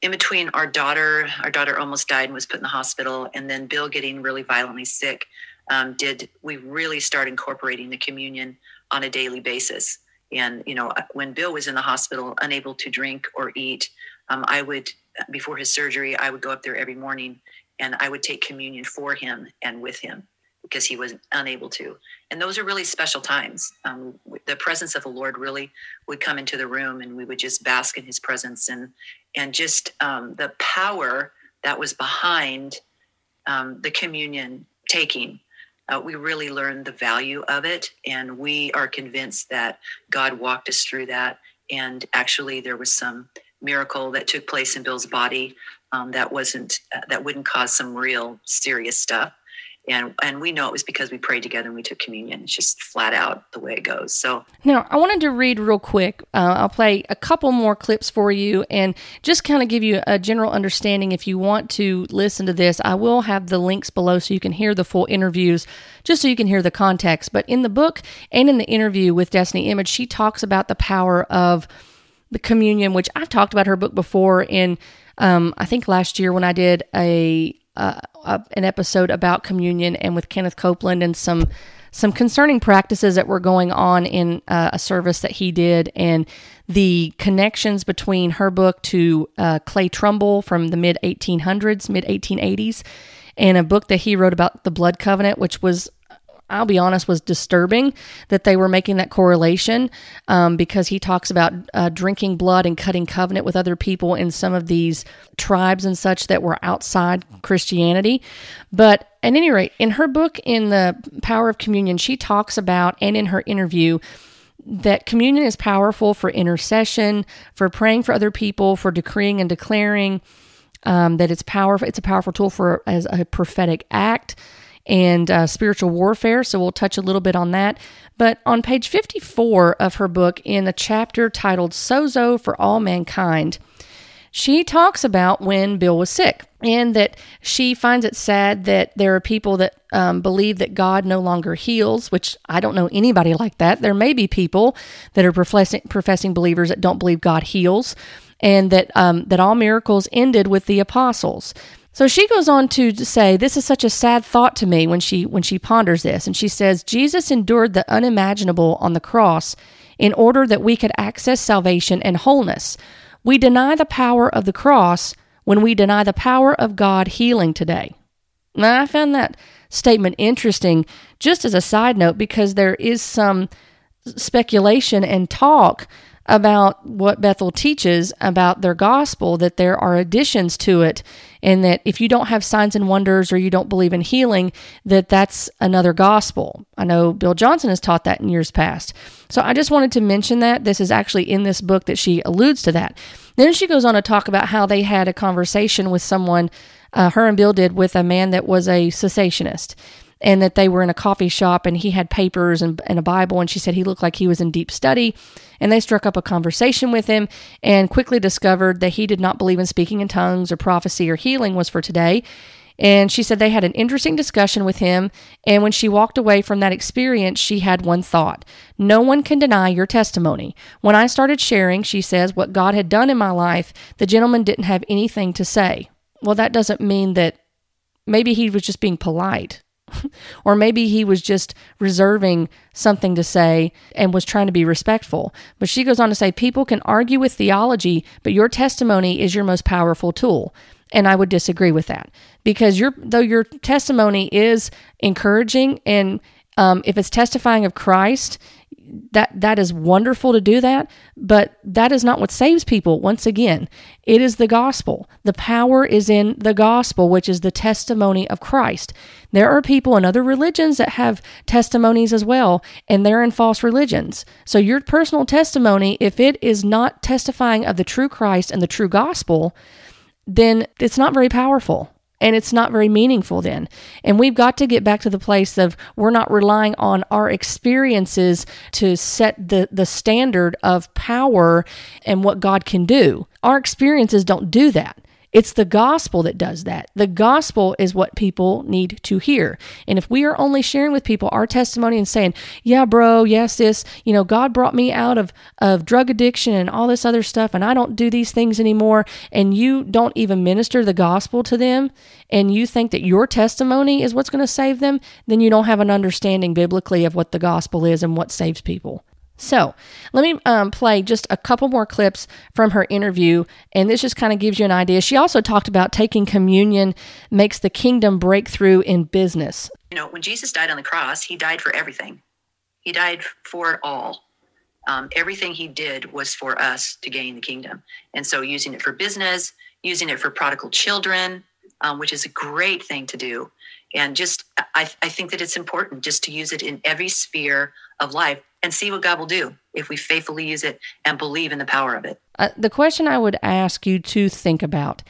in between our daughter, our daughter almost died and was put in the hospital, and then Bill getting really violently sick, um, did we really start incorporating the communion on a daily basis? And you know, uh, when Bill was in the hospital, unable to drink or eat, um, I would before his surgery, I would go up there every morning and I would take communion for him and with him because he was unable to. And those are really special times. Um, the presence of the Lord really would come into the room, and we would just bask in His presence and and just um, the power that was behind um, the communion taking, uh, we really learned the value of it. And we are convinced that God walked us through that. And actually, there was some miracle that took place in Bill's body um, that wasn't uh, that wouldn't cause some real serious stuff. And and we know it was because we prayed together and we took communion. It's just flat out the way it goes. So now i wanted to read real quick uh, i'll play a couple more clips for you and just kind of give you a general understanding. If you want to listen to this i will have the links below so you can hear the full interviews just so you can hear the context. But in the book and in the interview with destiny image she talks about the power of the communion which i've talked about her book before in um, i think last year when i did a uh, an episode about communion and with Kenneth Copeland and some some concerning practices that were going on in uh, a service that he did and the connections between her book to uh, Clay Trumbull from the mid 1800s, mid 1880s, and a book that he wrote about the blood covenant, which was I'll be honest, was disturbing that they were making that correlation um, because he talks about uh, drinking blood and cutting covenant with other people in some of these tribes and such that were outside Christianity. But at any rate, in her book, in The Power of Communion, she talks about, and in her interview, that communion is powerful for intercession, for praying for other people, for decreeing and declaring. Um, that it's powerful. It's a powerful tool for as a prophetic act and uh, spiritual warfare. So we'll touch a little bit on that. But on page 54 of her book, in the chapter titled Sozo for All Mankind, she talks about when Bill was sick and that she finds it sad that there are people that um, believe that God no longer heals, which I don't know anybody like that. There may be people that are professing, professing believers that don't believe God heals, and that um, that all miracles ended with the apostles. So she goes on to say, This is such a sad thought to me when she when she ponders this. And she says, Jesus endured the unimaginable on the cross in order that we could access salvation and wholeness. We deny the power of the cross when we deny the power of God healing today. Now, I found that statement interesting just as a side note because there is some speculation and talk about what Bethel teaches about their gospel, that there are additions to it, and that if you don't have signs and wonders or you don't believe in healing, that that's another gospel. I know Bill Johnson has taught that in years past. So I just wanted to mention that. This is actually in this book that she alludes to that. Then she goes on to talk about how they had a conversation with someone, uh, her and Bill did, with a man that was a cessationist and that they were in a coffee shop and he had papers and, and, a Bible. And she said he looked like he was in deep study. And they struck up a conversation with him and quickly discovered that he did not believe in speaking in tongues or prophecy or healing was for today. And she said they had an interesting discussion with him. And when she walked away from that experience, she had one thought No one can deny your testimony. When I started sharing, she says, what God had done in my life, the gentleman didn't have anything to say. Well, that doesn't mean that maybe he was just being polite or maybe he was just reserving something to say and was trying to be respectful. But she goes on to say people can argue with theology, but your testimony is your most powerful tool. And I would disagree with that because your though your testimony is encouraging and um, if it's testifying of Christ, that that is wonderful to do that but that is not what saves people. Once again it is the gospel. The power is in the gospel which is the testimony of christ. There are people in other religions that have testimonies as well and they're in false religions. So your personal testimony if it is not testifying of the true christ and the true gospel then it's not very powerful and it's not very meaningful then. And we've got to get back to the place of we're not relying on our experiences to set the, the standard of power and what God can do. Our experiences don't do that. It's the gospel that does that. The gospel is what people need to hear. And if we are only sharing with people our testimony and saying, yeah, bro, yes, this, you know, God brought me out of, of drug addiction and all this other stuff, and I don't do these things anymore, and you don't even minister the gospel to them, and you think that your testimony is what's going to save them, then you don't have an understanding biblically of what the gospel is and what saves people. So let me um, play just a couple more clips from her interview, and this just kind of gives you an idea. She also talked about taking communion makes the kingdom breakthrough in business. You know, when Jesus died on the cross, he died for everything, he died for it all. Um, everything he did was for us to gain the kingdom. And so, using it for business, using it for prodigal children, um, which is a great thing to do. And just, I, I think that it's important just to use it in every sphere of life and see what God will do if we faithfully use it and believe in the power of it. Uh, the question I would ask you to think about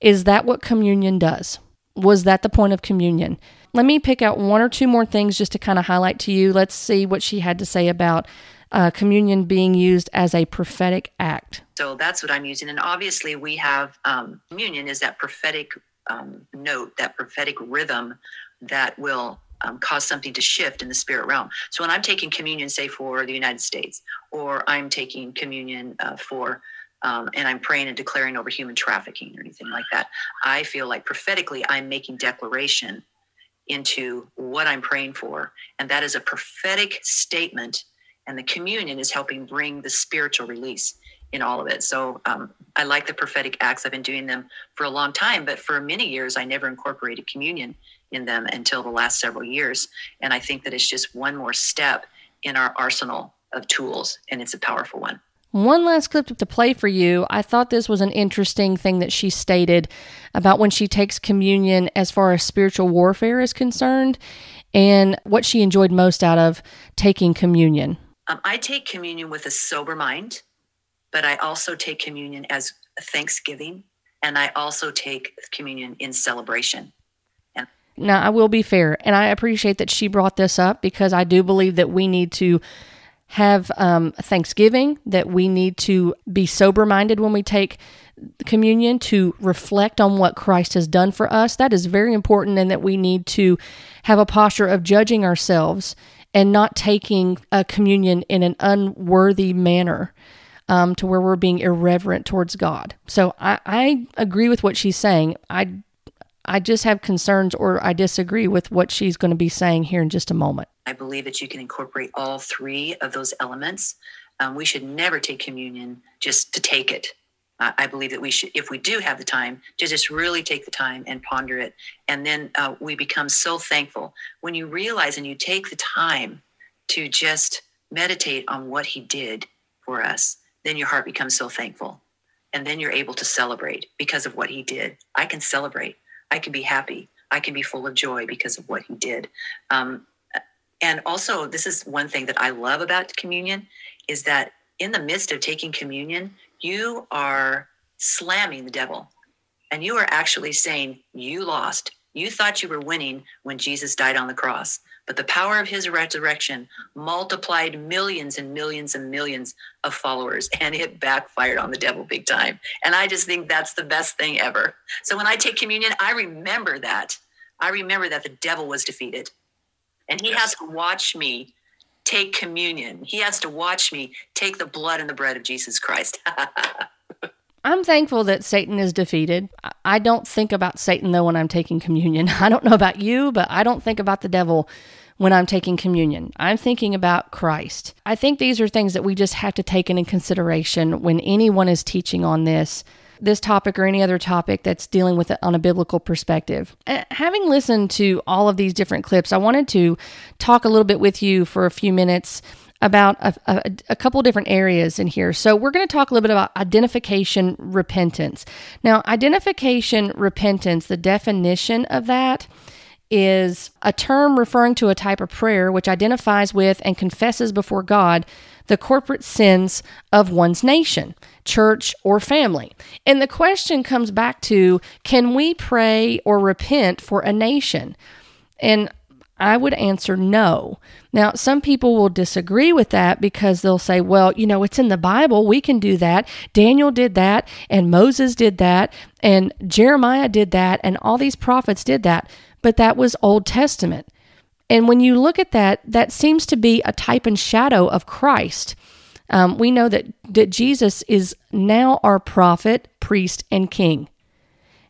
is that what communion does? Was that the point of communion? Let me pick out one or two more things just to kind of highlight to you. Let's see what she had to say about uh, communion being used as a prophetic act. So that's what I'm using. And obviously, we have um, communion is that prophetic um, note, that prophetic rhythm that will um, cause something to shift in the spirit realm. So when I'm taking communion, say for the United States, or I'm taking communion uh, for um, and I'm praying and declaring over human trafficking or anything like that. I feel like prophetically I'm making declaration into what I'm praying for. And that is a prophetic statement. And the communion is helping bring the spiritual release in all of it. So um, I like the prophetic acts. I've been doing them for a long time, but for many years, I never incorporated communion in them until the last several years. And I think that it's just one more step in our arsenal of tools, and it's a powerful one. One last clip to play for you. I thought this was an interesting thing that she stated about when she takes communion as far as spiritual warfare is concerned and what she enjoyed most out of taking communion. Um, I take communion with a sober mind, but I also take communion as thanksgiving, and I also take communion in celebration. Now, I will be fair, and I appreciate that she brought this up because I do believe that we need to have um, Thanksgiving, that we need to be sober minded when we take communion to reflect on what Christ has done for us. That is very important, and that we need to have a posture of judging ourselves and not taking a communion in an unworthy manner. Um, to where we're being irreverent towards God. So I, I agree with what she's saying. I I just have concerns or I disagree with what she's going to be saying here in just a moment. I believe that you can incorporate all three of those elements. Um, we should never take communion just to take it. Uh, I believe that we should, if we do have the time, to just really take the time and ponder it. And then uh, we become so thankful when you realize and you take the time to just meditate on what He did for us. Then your heart becomes so thankful. And then you're able to celebrate because of what He did. I can celebrate I can be happy. I can be full of joy because of what he did. Um, and also, this is one thing that I love about communion is that in the midst of taking communion, you are slamming the devil. And you are actually saying, You lost. You thought you were winning when Jesus died on the cross. But the power of his resurrection multiplied millions and millions and millions of followers, and it backfired on the devil big time. And I just think that's the best thing ever. So when I take communion, I remember that. I remember that the devil was defeated. And he has to watch me take communion. He has to watch me take the blood and the bread of Jesus Christ. I'm thankful that Satan is defeated. I don't think about Satan though when I'm taking communion. I don't know about you, but I don't think about the devil when I'm taking communion. I'm thinking about Christ. I think these are things that we just have to take into consideration when anyone is teaching on this this topic or any other topic that's dealing with it on a biblical perspective. Uh, having listened to all of these different clips, I wanted to talk a little bit with you for a few minutes about a, a, a, couple different areas in here. So, we're going to talk a little bit about identification repentance. Now, identification repentance, the definition of that is a term referring to a type of prayer which identifies with and confesses before God the corporate sins of one's nation, church, or family. And the question comes back to can we pray or repent for a nation? And I would answer no. Now, some people will disagree with that because they'll say, well, you know, it's in the Bible. We can do that. Daniel did that, and Moses did that, and Jeremiah did that, and all these prophets did that. But that was Old Testament. And when you look at that, that seems to be a type and shadow of Christ. Um, we know that, that Jesus is now our prophet, priest, and king.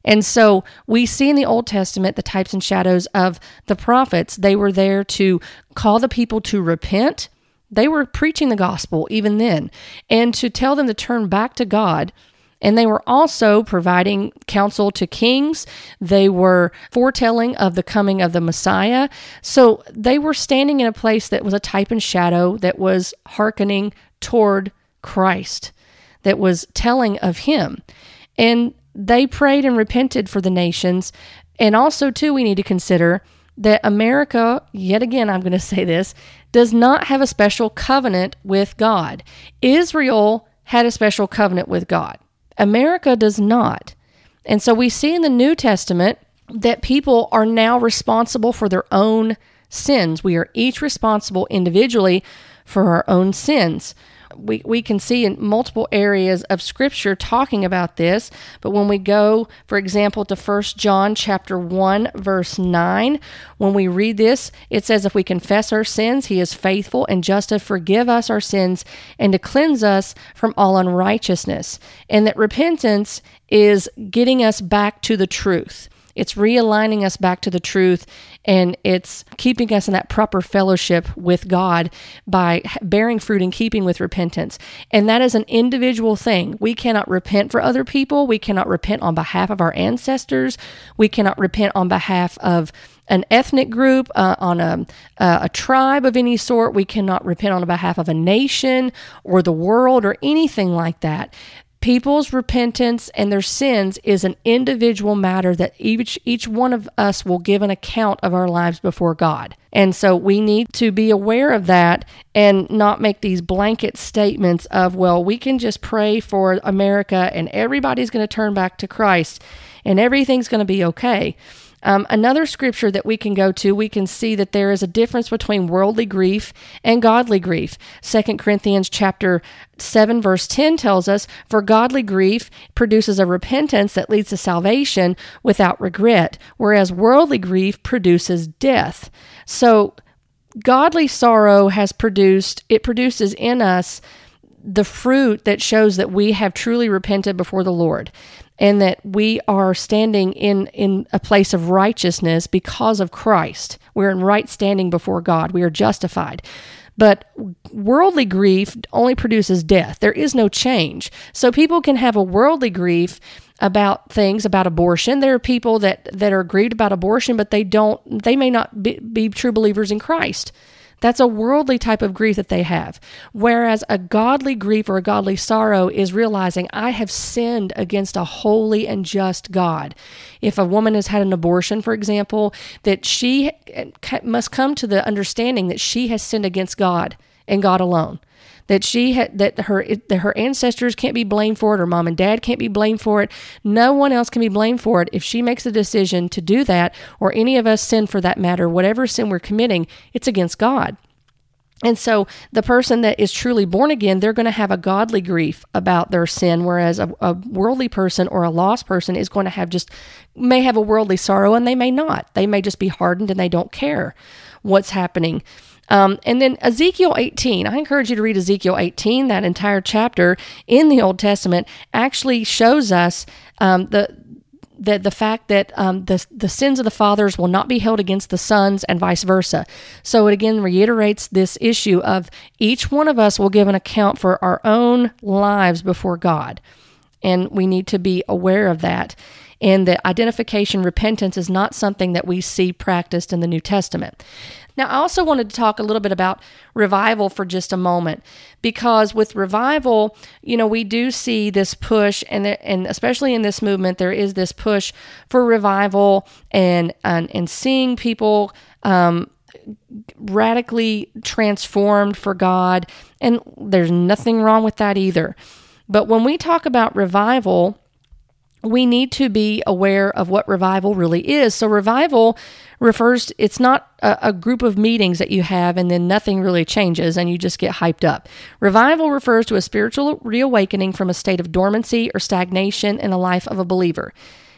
And so we see in the Old Testament the types and shadows of the prophets. They were there to call the people to repent. They were preaching the gospel even then and to tell them to turn back to God. And they were also providing counsel to kings. They were foretelling of the coming of the Messiah. So they were standing in a place that was a type and shadow that was hearkening toward Christ, that was telling of Him. And they prayed and repented for the nations. And also, too, we need to consider that America, yet again, I'm going to say this, does not have a special covenant with God. Israel had a special covenant with God. America does not. And so we see in the New Testament that people are now responsible for their own sins. We are each responsible individually for our own sins we, we can see in multiple areas of scripture talking about this but when we go for example to First john chapter 1 verse 9 when we read this it says if we confess our sins he is faithful and just to forgive us our sins and to cleanse us from all unrighteousness and that repentance is getting us back to the truth it's realigning us back to the truth and it's keeping us in that proper fellowship with God by bearing fruit in keeping with repentance. And that is an individual thing. We cannot repent for other people. We cannot repent on behalf of our ancestors. We cannot repent on behalf of an ethnic group, uh, on a, uh, a tribe of any sort. We cannot repent on behalf of a nation or the world or anything like that people's repentance and their sins is an individual matter that each each one of us will give an account of our lives before God. And so we need to be aware of that and not make these blanket statements of well we can just pray for America and everybody's going to turn back to Christ and everything's going to be okay. Um, another scripture that we can go to, we can see that there is a difference between worldly grief and godly grief. Second Corinthians chapter 7 verse 10 tells us, For godly grief produces a repentance that leads to salvation without regret, whereas worldly grief produces death. So godly sorrow has produced, it produces in us the fruit that shows that we have truly repented before the Lord and that we are standing in in a place of righteousness because of Christ. We're in right standing before God. We are justified. But worldly grief only produces death. There is no change. So people can have a worldly grief about things about abortion. There are people that that are grieved about abortion, but they don't they may not be, be true believers in Christ. That's a worldly type of grief that they have. Whereas a godly grief or a godly sorrow is realizing I have sinned against a holy and just God. If a woman has had an abortion, for example, that she eh, must come to the understanding that she has sinned against God and God alone that she had that her that her ancestors can't be blamed for it, her mom and dad can't be blamed for it. No one else can be blamed for it if she makes a decision to do that, or any of us sin for that matter. Whatever sin we're committing, it's against God. And so the person that is truly born again, they're going to have a godly grief about their sin, whereas a, a, worldly person or a lost person is going to have just, may have a worldly sorrow and they may not. They may just be hardened and they don't care what's happening. Um, and then Ezekiel 18, I encourage you to read Ezekiel 18. That entire chapter in the Old Testament actually shows us um, the the, the fact that um, the, the sins of the fathers will not be held against the sons and vice versa. So it again reiterates this issue of each one of us will give an account for our own lives before God. And we need to be aware of that and that identification repentance is not something that we see practiced in the New Testament. Now, I also wanted to talk a little bit about revival for just a moment because with revival, you know, we do see this push, and and especially in this movement, there is this push for revival and and, and seeing people. Um, radically transformed for God, and there's nothing wrong with that either. But when we talk about revival, we need to be aware of what revival really is. So, revival refers, it's not a, a, group of meetings that you have and then nothing really changes and you just get hyped up. Revival refers to a spiritual reawakening from a state of dormancy or stagnation in the life of a believer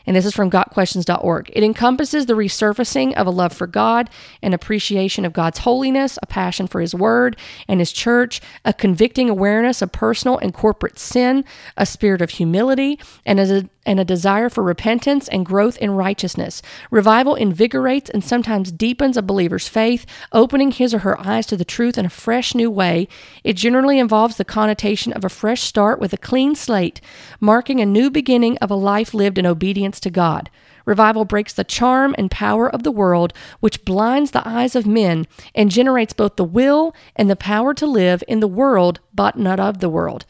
and this is from gotquestions.org. It encompasses the resurfacing of a love for God, an appreciation of God's holiness, a passion for His Word and His church, a convicting awareness of personal and corporate sin, a spirit of humility, and a, and a desire for repentance and growth in righteousness. Revival invigorates and sometimes deepens a believer's faith, opening his or her eyes to the truth in a fresh new way. It generally involves the connotation of a fresh start with a clean slate, marking a new beginning of a life lived in obedience to God. Revival breaks the charm and power of the world, which blinds the eyes of men and generates both the will and the power to live in the world, but not of the world.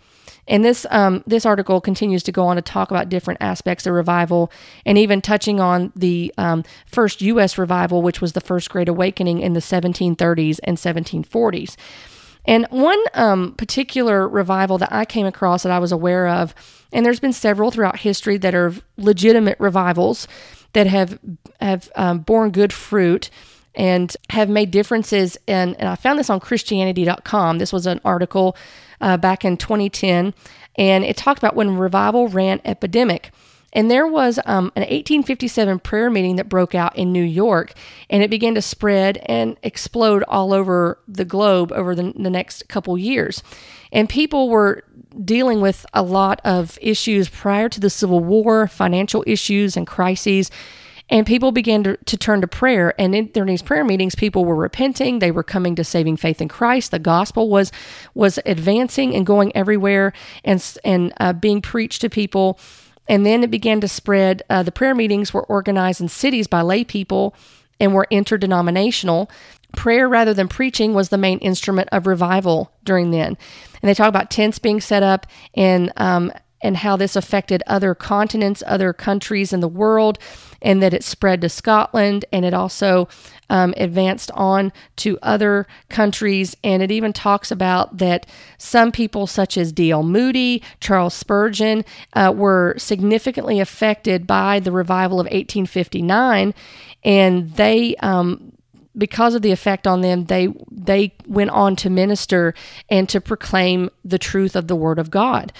And this um, this article continues to go on to talk about different aspects of revival, and even touching on the um, first U.S. revival, which was the first Great Awakening in the 1730s and 1740s. And one um, particular revival that I came across that I was aware of, and there's been several throughout history that are legitimate revivals that have have um, borne good fruit and have made differences. And, and I found this on Christianity.com. This was an article uh, back in 2010, and it talked about when revival ran epidemic. And there was um, an 1857 prayer meeting that broke out in New York, and it began to spread and explode all over the globe over the, the next couple years. And people were dealing with a lot of issues prior to the Civil War, financial issues and crises and people began to, to turn to prayer. And in, during these prayer meetings, people were repenting. They were coming to saving faith in Christ. The gospel was was advancing and going everywhere and and uh, being preached to people. And then it began to spread. Uh, the prayer meetings were organized in cities by lay people and were interdenominational. Prayer rather than preaching was the main instrument of revival during then. And they talk about tents being set up and um, and how this affected other continents, other countries in the world, and that it spread to Scotland and it also um, advanced on to other countries. And it even talks about that some people, such as D.L. Moody, Charles Spurgeon, uh, were significantly affected by the revival of 1859, and they um, because of the effect on them, they they went on to minister and to proclaim the truth of the Word of God.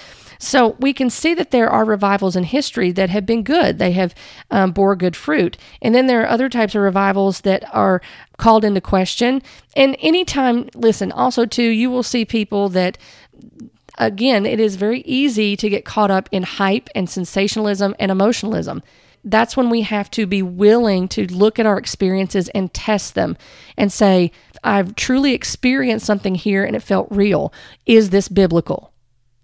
So we can see that there are revivals in history that have been good. They have um, bore good fruit. And then there are other types of revivals that are called into question. And anytime, listen, also too, you will see people that again, it is very easy to get caught up in hype and sensationalism and emotionalism. That's when we have to be willing to look at our experiences and test them and say, I've truly experienced something here and it felt real. Is this biblical?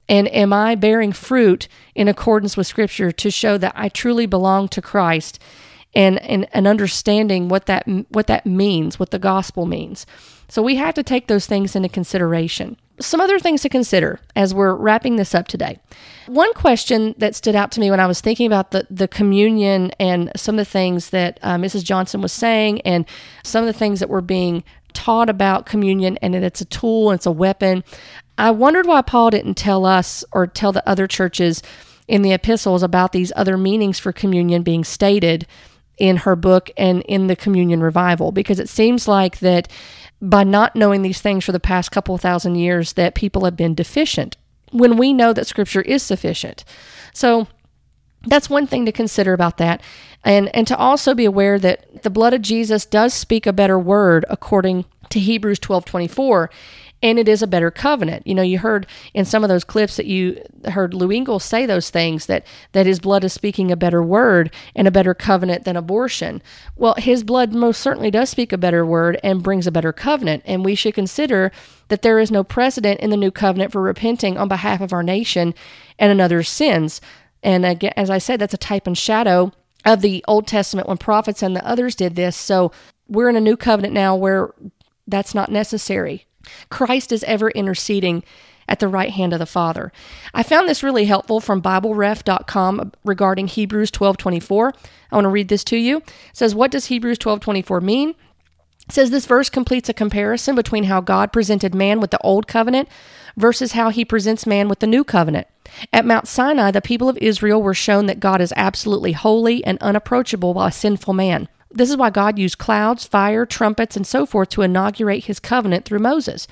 And am I bearing fruit in accordance with Scripture to show that I truly belong to Christ and, and, and understanding what that, what that means, what the gospel means? So we have to take those things into consideration. Some other things to consider as we're wrapping this up today. One question that stood out to me when I was thinking about the, the communion and some of the things that uh, Mrs. Johnson was saying, and some of the things that were being taught about communion and that it's a tool and it's a weapon. I wondered why Paul didn't tell us or tell the other churches in the epistles about these other meanings for communion being stated in her book and in the communion revival because it seems like that by not knowing these things for the past couple thousand years that people have been deficient when we know that scripture is sufficient. So that's one thing to consider about that and and to also be aware that the blood of Jesus does speak a better word according to Hebrews 12:24 and it is a better covenant. You know, you heard in some of those clips that you heard Lou Engle say those things that that his blood is speaking a better word and a better covenant than abortion. Well, his blood most certainly does speak a better word and brings a better covenant, and we should consider that there is no precedent in the new covenant for repenting on behalf of our nation and another's sins. And again, as I said, that's a type and shadow of the Old Testament when prophets and the others did this. So we're in a new covenant now where that's not necessary. Christ is ever interceding at the right hand of the Father. I found this really helpful from BibleRef.com regarding Hebrews 12:24. I want to read this to you. It says, "What does Hebrews 12:24 mean?" It says this verse completes a comparison between how God presented man with the old covenant versus how he presents man with the new covenant. At Mount Sinai, the people of Israel were shown that God is absolutely holy and unapproachable by sinful man. This is why God used clouds, fire, trumpets, and so forth to inaugurate his covenant through Moses.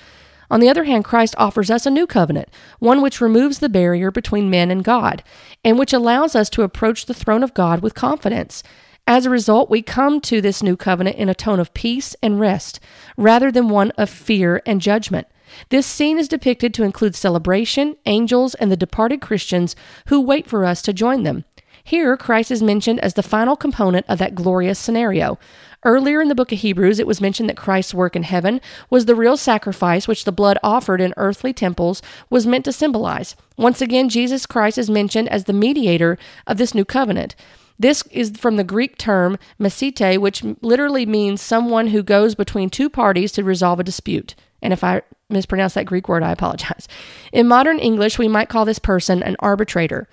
On the other hand, Christ offers us a new covenant, one which removes the barrier between men and God, and which allows us to approach the throne of God with confidence. As a result, we come to this new covenant in a tone of peace and rest, rather than one of fear and judgment. This scene is depicted to include celebration, angels, and the departed Christians who wait for us to join them. Here, Christ is mentioned as the final component of that glorious scenario. Earlier in the book of Hebrews, it was mentioned that Christ's work in heaven was the real sacrifice which the blood offered in earthly temples was meant to symbolize. Once again, Jesus Christ is mentioned as the mediator of this new covenant. This is from the Greek term mesite, which literally means someone who goes between two parties to resolve a dispute. And if I mispronounced that Greek word, I apologize. In modern English, we might call this person an arbitrator.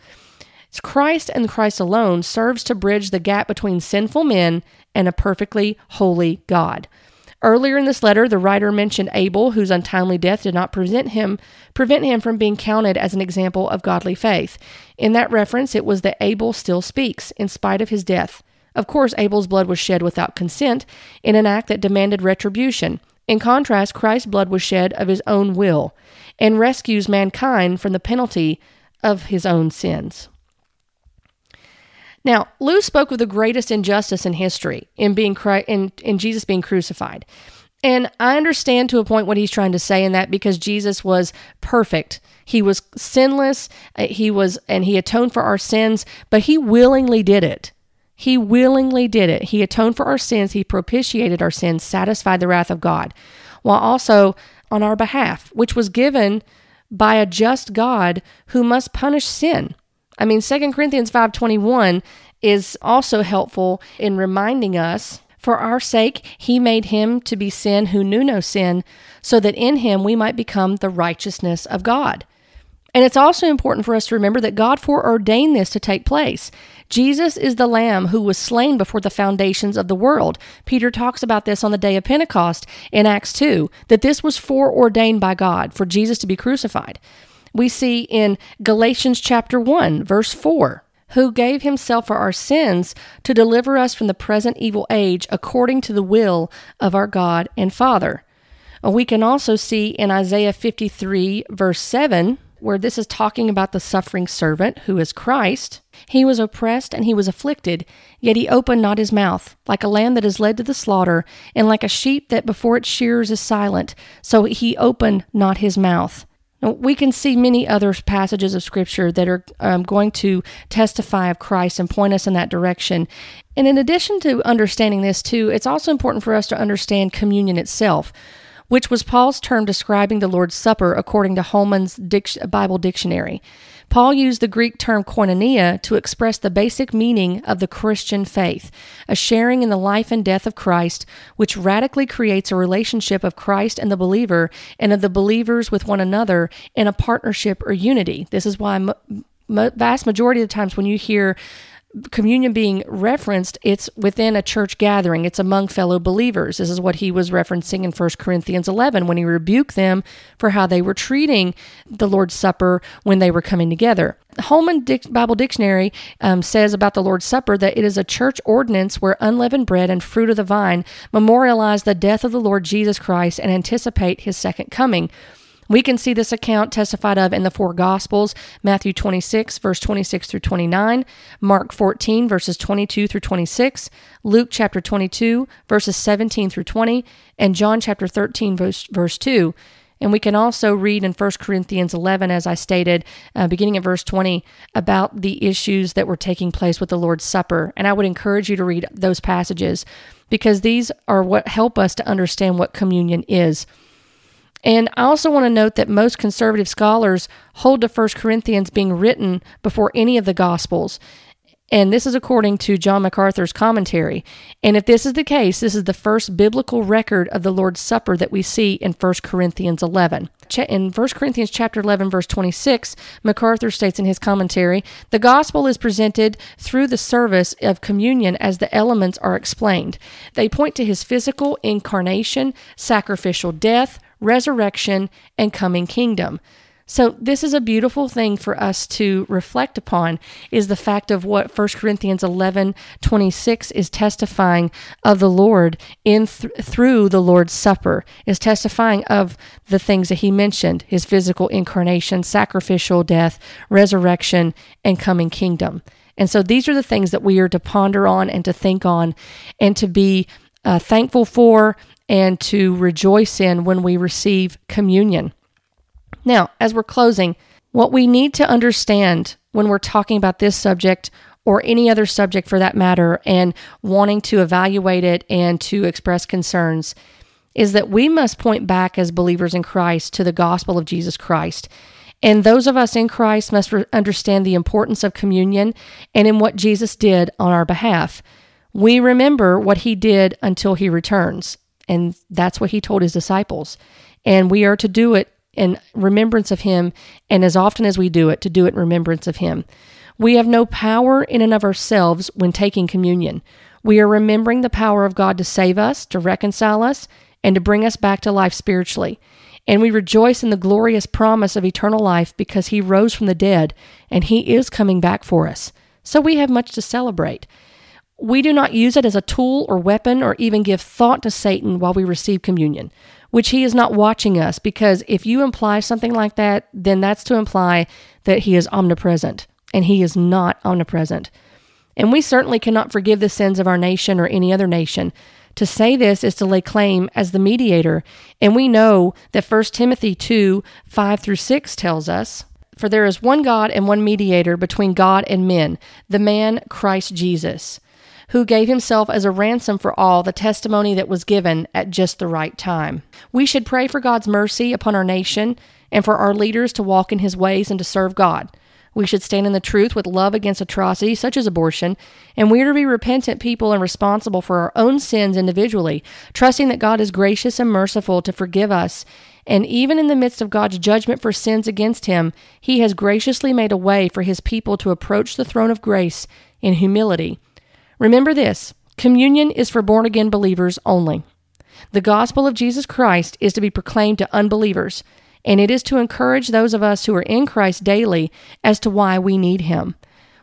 Christ and Christ alone serves to bridge the gap between sinful men and a perfectly holy God. Earlier in this letter, the writer mentioned Abel, whose untimely death did not prevent him prevent him from being counted as an example of godly faith. In that reference, it was that Abel still speaks in spite of his death. Of course, Abel's blood was shed without consent in an act that demanded retribution. In contrast, Christ's blood was shed of his own will and rescues mankind from the penalty of his own sins. Now, Lou spoke of the greatest injustice in history in being in, in Jesus being crucified. And I understand to a point what he's trying to say in that because Jesus was perfect. He was sinless, uh, he was and he atoned for our sins, but he willingly did it. He willingly did it. He atoned for our sins, he propitiated our sins, satisfied the wrath of God, while also on our behalf, which was given by a just God who must punish sin. I mean, 2 Corinthians 5:21 is also helpful in reminding us for our sake he made him to be sin who knew no sin, so that in him we might become the righteousness of God. And it's also important for us to remember that God foreordained this to take place. Jesus is the Lamb who was slain before the foundations of the world. Peter talks about this on the day of Pentecost in Acts 2, that this was foreordained by God for Jesus to be crucified we see in Galatians chapter 1, verse 4 who gave himself for our sins to deliver us from the present evil age according to the will of our God and Father. We can also see in Isaiah 53, verse 7, where this is talking about the suffering servant who is Christ. He was oppressed and he was afflicted, yet he opened not his mouth, like a lamb that is led to the slaughter, and like a sheep that before its shearers is silent, so he opened not his mouth. We can see many other passages of Scripture that are um, going to testify of Christ and point us in that direction. And in addition to understanding this, too, it's also important for us to understand communion itself, which was Paul's term describing the Lord's Supper according to Holman's Bible Dictionary. Paul used the Greek term koinonia to express the basic meaning of the Christian faith, a sharing in the life and death of Christ, which radically creates a relationship of Christ and the believer and of the believers with one another in a partnership or unity. This is why m- vast majority of the times when you hear communion being referenced, it's within a church gathering, it's among fellow believers. This is what he was referencing in 1 Corinthians 11 when he rebuked them for how they were treating the Lord's Supper when they were coming together. Holman Bible Dictionary um, says about the Lord's Supper that it is a church ordinance where unleavened bread and fruit of the vine memorialize the death of the Lord Jesus Christ and anticipate his second coming. We can see this account testified of in the four Gospels Matthew 26, verse 26 through 29, Mark 14, verses 22 through 26, Luke chapter 22, verses 17 through 20, and John chapter 13, verse, verse 2. And we can also read in 1 Corinthians 11, as I stated, uh, beginning at verse 20, about the issues that were taking place with the Lord's Supper. And I would encourage you to read those passages because these are what help us to understand what communion is. And I also want to note that most conservative scholars hold to 1 Corinthians being written before any of the Gospels. And this is according to John MacArthur's commentary. And if this is the case, this is the first biblical record of the Lord's Supper that we see in 1 Corinthians 11. In 1 Corinthians chapter 11 verse 26, MacArthur states in his commentary, "The gospel is presented through the service of communion as the elements are explained. They point to his physical incarnation, sacrificial death, resurrection, and coming kingdom. So this is a beautiful thing for us to reflect upon is the fact of what 1 Corinthians 11, 26 is testifying of the Lord in th- through the Lord's Supper, is testifying of the things that he mentioned, his physical incarnation, sacrificial death, resurrection, and coming kingdom. And so these are the things that we are to ponder on and to think on and to be uh, thankful for and to rejoice in when we receive communion. Now, as we're closing, what we need to understand when we're talking about this subject or any other subject for that matter and wanting to evaluate it and to express concerns is that we must point back as believers in Christ to the gospel of Jesus Christ. And those of us in Christ must re- understand the importance of communion and in what Jesus did on our behalf. We remember what he did until he returns. And that's what he told his disciples. And we are to do it in remembrance of him, and as often as we do it, to do it in remembrance of him. We have no power in and of ourselves when taking communion. We are remembering the power of God to save us, to reconcile us, and to bring us back to life spiritually. And we rejoice in the glorious promise of eternal life because he rose from the dead and he is coming back for us. So we have much to celebrate. We do not use it as a tool or weapon or even give thought to Satan while we receive communion, which he is not watching us because if you imply something like that, then that's to imply that he is omnipresent and he is not omnipresent. And we certainly cannot forgive the sins of our nation or any other nation. To say this is to lay claim as the mediator, and we know that 1 Timothy 2 5 through 6 tells us, For there is one God and one mediator between God and men, the man Christ Jesus, who gave himself as a ransom for all the testimony that was given at just the right time. We should pray for God's mercy upon our nation and for our leaders to walk in his ways and to serve God. We should stand in the truth with love against atrocities such as abortion, and we are to be repentant people and responsible for our own sins individually, trusting that God is gracious and merciful to forgive us. And even in the midst of God's judgment for sins against him, he has graciously made a way for his people to approach the throne of grace in humility. Remember this communion is for born again believers only. The gospel of Jesus Christ is to be proclaimed to unbelievers and it is to encourage those of us who are in Christ daily as to why we need Him.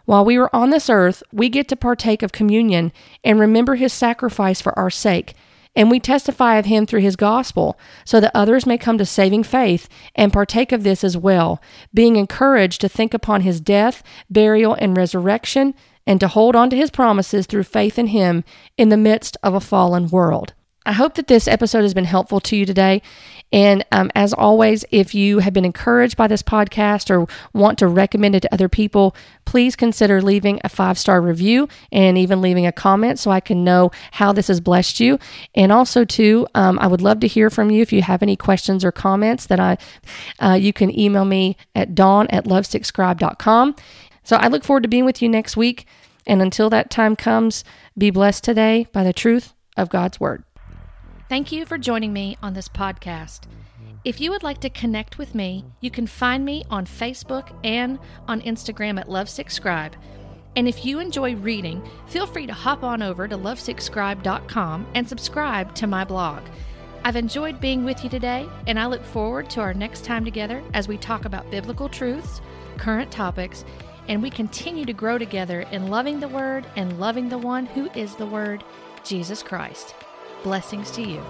While we are on this earth, we get to partake of communion and remember His sacrifice for our sake, and we testify of Him through His gospel, so that others may come to saving faith and partake of this as well, being encouraged to think upon His death, burial, and resurrection, and to hold on to His promises through faith in Him in the midst of a fallen world. I hope that this episode has been helpful to you today. And um, as always, if you have been encouraged by this podcast or want to recommend it to other people, please consider leaving a five star review and even leaving a comment so I can know how this has blessed you. And also, too, um, I would love to hear from you if you have any questions or comments that I, uh, you can email me at dawn at lovesickscribe.com. So I look forward to being with you next week. And until that time comes, be blessed today by the truth of God's word. Thank you for joining me on this podcast. If you would like to connect with me, you can find me on Facebook and on Instagram at lovesickscribe. And if you enjoy reading, feel free to hop on over to lovesickscribe.com and subscribe to my blog. I've enjoyed being with you today, and I look forward to our next time together as we talk about biblical truths, current topics, and we continue to grow together in loving the Word and loving the one who is the Word, Jesus Christ. Blessings to you.